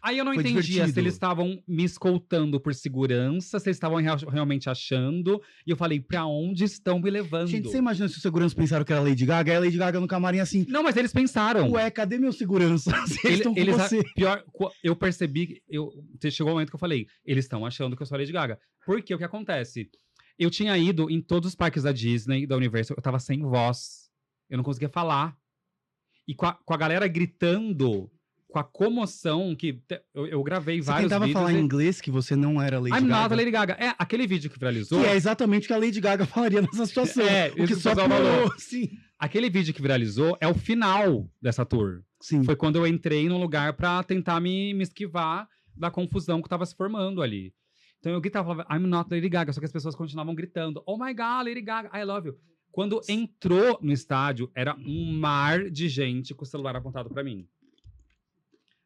B: Aí eu não
A: Foi
B: entendia
A: divertido.
B: se eles estavam me escoltando por segurança, se eles estavam rea- realmente achando. E eu falei, pra onde estão me levando?
A: Gente, você imagina se os seguranças pensaram que era Lady Gaga, aí a Lady Gaga no camarim assim,
B: Não, mas eles pensaram.
A: ué, cadê meu segurança? Eles
B: Ele-
A: estão com
B: eles
A: você.
B: pior, eu percebi, eu chegou o momento que eu falei, eles estão achando que eu sou a Lady Gaga. Porque o que acontece? Eu tinha ido em todos os parques da Disney, da Universal, eu tava sem voz. Eu não conseguia falar. E com a, com a galera gritando, com a comoção que eu, eu gravei
A: Você
B: vários
A: tentava falar em
B: e-
A: inglês que você não era Lady
B: I'm not
A: Gaga.
B: a Lady Gaga. É, aquele vídeo que viralizou.
A: Que é exatamente o que a Lady Gaga falaria nessa situação.
B: É,
A: o que só
B: falou.
A: Sim.
B: Aquele vídeo que viralizou é o final dessa tour.
A: Sim.
B: Foi quando eu entrei num lugar pra tentar me, me esquivar da confusão que tava se formando ali. Então eu gritava, I'm not Lady Gaga, só que as pessoas continuavam gritando, oh my God, Lady Gaga, I love you. Quando entrou no estádio, era um mar de gente com o celular apontado pra mim.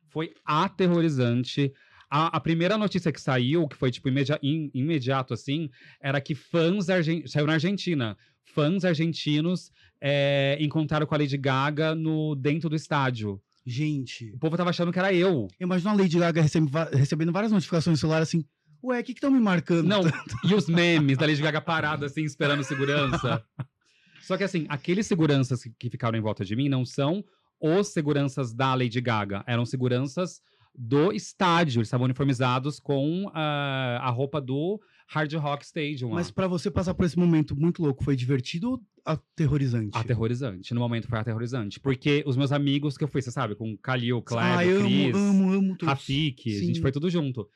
B: Foi aterrorizante. A, a primeira notícia que saiu, que foi tipo imedia- im- imediato assim, era que fãs saiu na Argentina. Fãs argentinos é, encontraram com a Lady Gaga no dentro do estádio.
A: Gente,
B: O povo tava achando que era eu.
A: imagina a Lady Gaga recebendo várias notificações no celular assim, ué, o que estão me marcando?
B: Não, e os memes da Lady Gaga parada, assim, esperando segurança. Só que, assim, aqueles seguranças que- ficaram em volta de mim não são os seguranças da Lady Gaga. Eram seguranças do estádio. Eles estavam uniformizados com ah, a roupa do Hard Rock Stadium. lá.
A: Mas pra você passar por esse momento muito louco, foi divertido ou aterrorizante?
B: Aterrorizante. No momento foi aterrorizante. Porque os meus amigos que eu fui, você sabe, com Kalil, Cleber,
A: ah,
B: Cris,
A: amo, amo, amo.
B: Rafik, a gente foi tudo junto.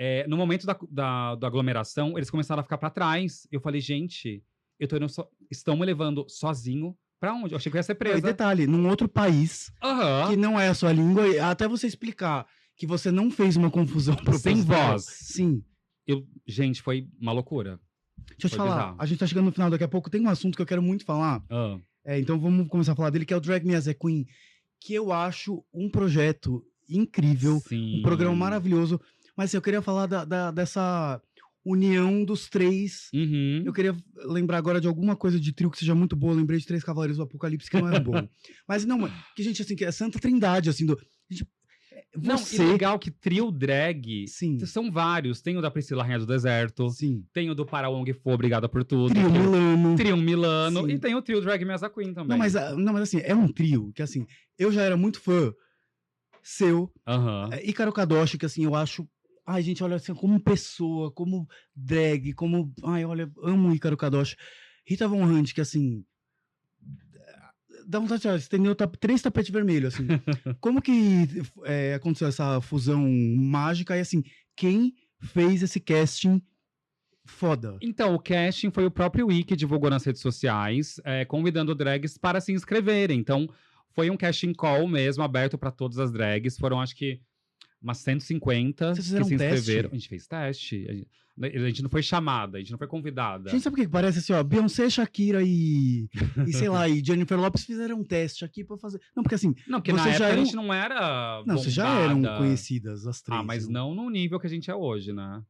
B: É, no momento da, da, da aglomeração, eles começaram a ficar pra trás. Eu falei, gente, eu tô indo so- estão me levando sozinho pra onde? Eu achei que eu ia ser
A: E
B: presa.
A: detalhe, num outro país,
B: Aham.
A: que não é a sua língua, e até você explicar que você não fez uma confusão
B: Sem
A: proposital.
B: voz.
A: Sim.
B: Eu, gente, foi uma loucura.
A: Deixa eu te falar,
B: bizarro.
A: a gente tá chegando no final daqui a pouco, tem um assunto que eu quero muito falar.
B: Ah,
A: É, então vamos começar a falar dele, que é o Drag Me As a Queen, que eu acho um projeto incrível,
B: sim.
A: um programa maravilhoso. Mas assim, eu queria falar da- da- dessa união dos três.
B: Uhum.
A: Eu queria lembrar agora de alguma coisa de trio que seja muito boa. Eu lembrei de Três Cavaleiros do Apocalipse, que não era bom. Mas não, que gente, assim, que é Santa Trindade, assim, do. gente, é,
B: Não, e
A: você.
B: legal que trio drag
A: Sim,
B: são vários. Tem o da Priscila Rainha do Deserto,
A: sim.
B: tem o do Para Wong Fu, Obrigada por Tudo.
A: Trio Milano.
B: Trio Milano
A: Sim.
B: e tem o trio Drag Me As a Queen também.
A: Não mas, ah, não, mas assim, é um trio que, assim, eu já era muito fã seu.
B: Aham.
A: É, Ícaro Kadoshi, que, assim, eu acho. Ai, gente, olha, assim, como pessoa, como drag, como. Ai, olha, amo o Ícaro Kadoshi. Rita Von Hunt, que, assim. Dá vontade de estender três tapetes vermelhos, assim. como que é, aconteceu essa fusão mágica? E, assim, quem fez esse casting foda?
B: Então, o casting foi o próprio Wiki divulgou nas redes sociais, é, convidando drags para se inscreverem. Então, foi um casting call mesmo, aberto para todas as drags. Foram, acho que, umas 150
A: Vocês
B: que se
A: um teste?
B: inscreveram. A gente fez teste. A gente, a gente não foi chamada, a gente não foi convidada.
A: Gente, sabe o que parece assim, ó? Beyoncé, Shakira e, e sei lá, e Jennifer Lopes fizeram um teste aqui pra fazer. Não, porque assim,
B: não, porque na época
A: eram-
B: a gente não era.
A: não, vocês já eram
B: bombada.
A: conhecidas, as três.
B: Ah, mas
A: né?
B: não no nível que a gente é hoje, né?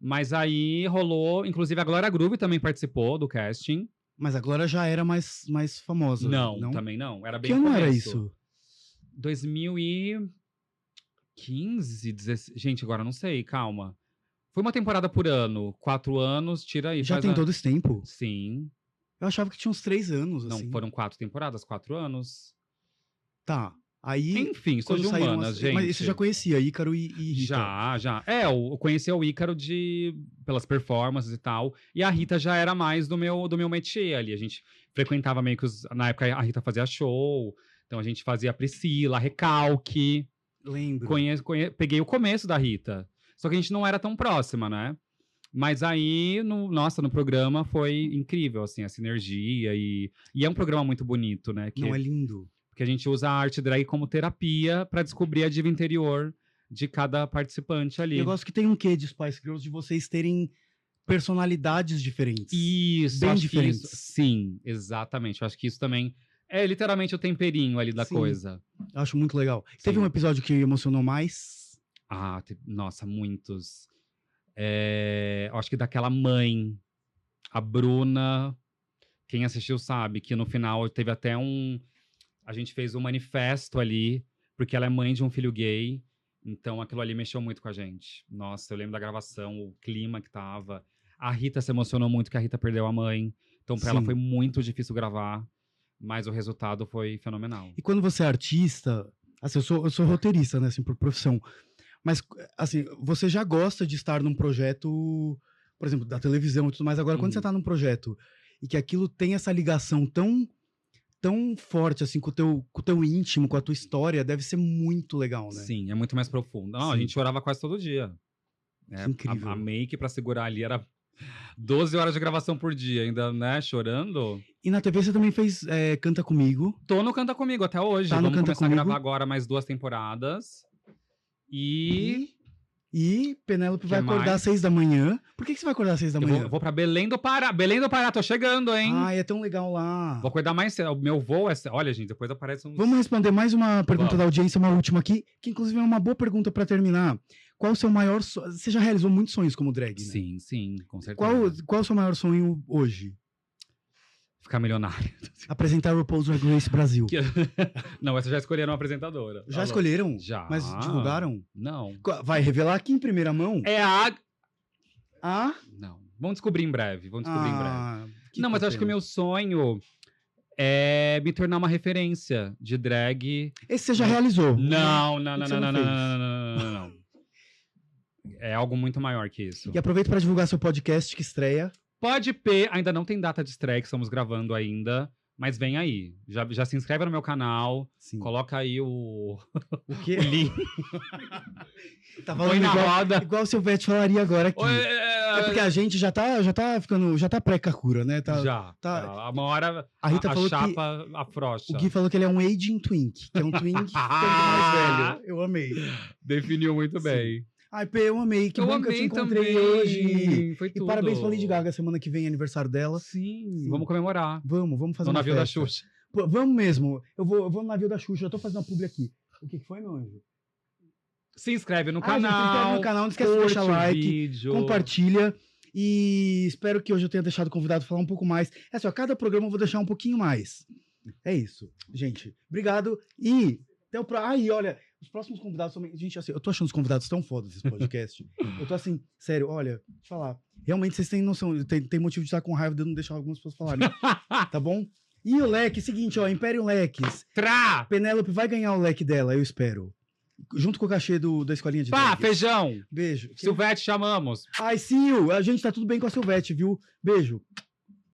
B: Mas aí rolou, inclusive a Glória Groove também participou do casting.
A: Mas a Glória já era mais, mais famosa.
B: Não,
A: não?
B: também não. Era bem
A: Que
B: no
A: ano era isso?
B: 2015, 16... Gente, agora não sei, calma. Foi uma temporada por ano. Quatro anos, tira aí.
A: Já tem
B: a-
A: todo esse tempo?
B: Sim.
A: Eu achava que tinha uns três anos,
B: Não,
A: assim.
B: foram quatro temporadas, quatro anos.
A: Tá. Aí,
B: Enfim, sou de humanas,
A: as...
B: gente.
A: Mas você já conhecia Ícaro e, e Rita?
B: Já, já. É, eu eu conheci o Ícaro de pelas performances e tal. E a Rita já era mais do meu do meu métier ali. A gente frequentava meio que os, na época a Rita fazia show, então a gente fazia Priscila, recalque.
A: Lembro.
B: Conhe, conhe- peguei o começo da Rita. Só que a gente não era tão próxima, né? Mas aí, no, nossa, no programa foi incrível, assim, a sinergia e, e é um programa muito bonito, né? Que,
A: Não, é lindo.
B: Porque a gente usa a arte drag como terapia pra descobrir a diva interior de cada participante ali.
A: Eu gosto que tem um quê de Spice Girls de vocês terem personalidades diferentes.
B: Isso,
A: Bem diferentes.
B: isso- sim, exatamente. Eu acho que isso também é literalmente o temperinho ali da
A: Sim.
B: coisa.
A: Eu acho muito legal. Teve
B: Sim.
A: um episódio que emocionou mais.
B: Ah, te- nossa, muitos. É, acho que daquela mãe, a Bruna. Quem assistiu sabe que no final teve até um. A gente fez um manifesto ali, porque ela é mãe de um filho gay. Então aquilo ali mexeu muito com a gente. Nossa, eu lembro da gravação, o clima que tava. A Rita se emocionou muito que a Rita perdeu a mãe. Então pra ela foi muito difícil gravar. Mas o resultado foi fenomenal.
A: E quando você é artista, assim, eu sou, eu sou roteirista, né, assim, por profissão. Mas, assim, você já gosta de estar num projeto, por exemplo, da televisão e tudo mais. Agora, quando
B: Uhum.
A: você tá num projeto e que aquilo tem essa ligação tão tão forte, assim, com o teu, com o teu íntimo, com a tua história, deve ser muito legal, né?
B: Sim, é muito mais profundo. Não, a
A: Sim.
B: gente chorava quase todo dia. É,
A: Que incrível.
B: A, a make pra segurar ali era 12 horas de gravação por dia, ainda, né, chorando.
A: E na TV você também fez é, Canta Comigo.
B: Tô no Canta Comigo até hoje.
A: Tá no
B: Vamos
A: Canta
B: começar
A: Comigo.
B: a gravar agora mais duas temporadas. E
A: E, e Penélope vai acordar
B: mais?
A: às seis da manhã. Por que, que você vai acordar às seis da
B: eu
A: manhã?
B: vou, vou pra Belém do Pará. Belém do Pará, tô chegando, hein?
A: Ai, é tão legal lá.
B: Vou acordar mais cedo. O meu voo é... Olha, gente, depois aparece um...
A: Vamos responder mais uma pergunta
B: Vamos.
A: da audiência, uma última aqui, que inclusive é uma boa pergunta pra terminar. Qual o seu maior sonho? Você já realizou muitos sonhos como drag, né?
B: Sim, sim, com certeza.
A: Qual, qual o seu maior sonho hoje?
B: Ficar milionário.
A: Apresentar o RuPaul's Drag Race Brasil.
B: Que- Não, essa já escolheram uma apresentadora.
A: Já
B: Falou.
A: escolheram?
B: Já.
A: Mas divulgaram?
B: Não.
A: Vai revelar aqui em primeira mão?
B: É a...
A: Ah?
B: Não. Vamos descobrir em breve. Vamos descobrir em breve.
A: ah
B: não, mas eu acho que o meu sonho é me tornar uma referência de drag.
A: Esse você já realizou.
B: Não, não, não, não, não,
A: não
B: não, não, não, não, não. É algo muito maior que isso.
A: E aproveita pra divulgar seu podcast que estreia.
B: Pode P, ainda não tem data de estreia, que estamos gravando ainda, mas vem aí. Já, já se inscreve no meu canal,
A: Sim.
B: coloca aí o,
A: O quê?
B: o link,
A: Tá
B: põe
A: falando
B: na
A: igual,
B: roda.
A: igual o Silvete falaria agora aqui.
B: Oi,
A: É porque a gente já tá, já tá ficando, já tá pré-Kakura, né? Tá,
B: já,
A: tá-.
B: Uma hora
A: A Rita falou que-
B: chapa afrouxa.
A: O Gui falou que ele é um aging twink, que é um twink que mais velho. Eu amei.
B: Definiu muito
A: Sim. Ai, Pê, eu amei. Que
B: eu
A: bom que eu te encontrei
B: também.
A: hoje.
B: Foi
A: E
B: tudo.
A: parabéns pra Lady Gaga, semana que vem é aniversário dela.
B: Sim,
A: Sim.
B: vamos comemorar.
A: Vamos, vamos fazer
B: no
A: uma
B: navio da
A: festa.
B: Xuxa.
A: Pô, vamos mesmo. Eu vou, eu vou no navio da Xuxa, eu tô fazendo uma publi aqui. O que, que foi, meu anjo?
B: Se inscreve no
A: Ah, gente, se
B: canal.
A: inscreve no canal, não esquece de deixar like,
B: vídeo.
A: compartilha. E espero que hoje eu tenha deixado o convidado falar um pouco mais. É só, cada programa eu vou deixar um pouquinho mais. É isso. Gente, obrigado. E até o próximo. Aí, olha, os próximos convidados também. Gente, assim, eu tô achando os convidados tão fodas desse podcast. eu tô assim, sério, olha, deixa eu falar. Realmente vocês têm noção, tem, tem motivo de estar com raiva de eu não deixar algumas pessoas falarem. tá bom? E o leque, seguinte, ó, Império Leques.
B: Tra!
A: Penélope vai ganhar o leque dela, eu espero. Junto com o cachê do, da escolinha de
B: Pá,
A: drags.
B: feijão!
A: Beijo.
B: Silvete, chamamos.
A: Ai, Sil, a gente tá tudo bem com a Silvete, viu? Beijo.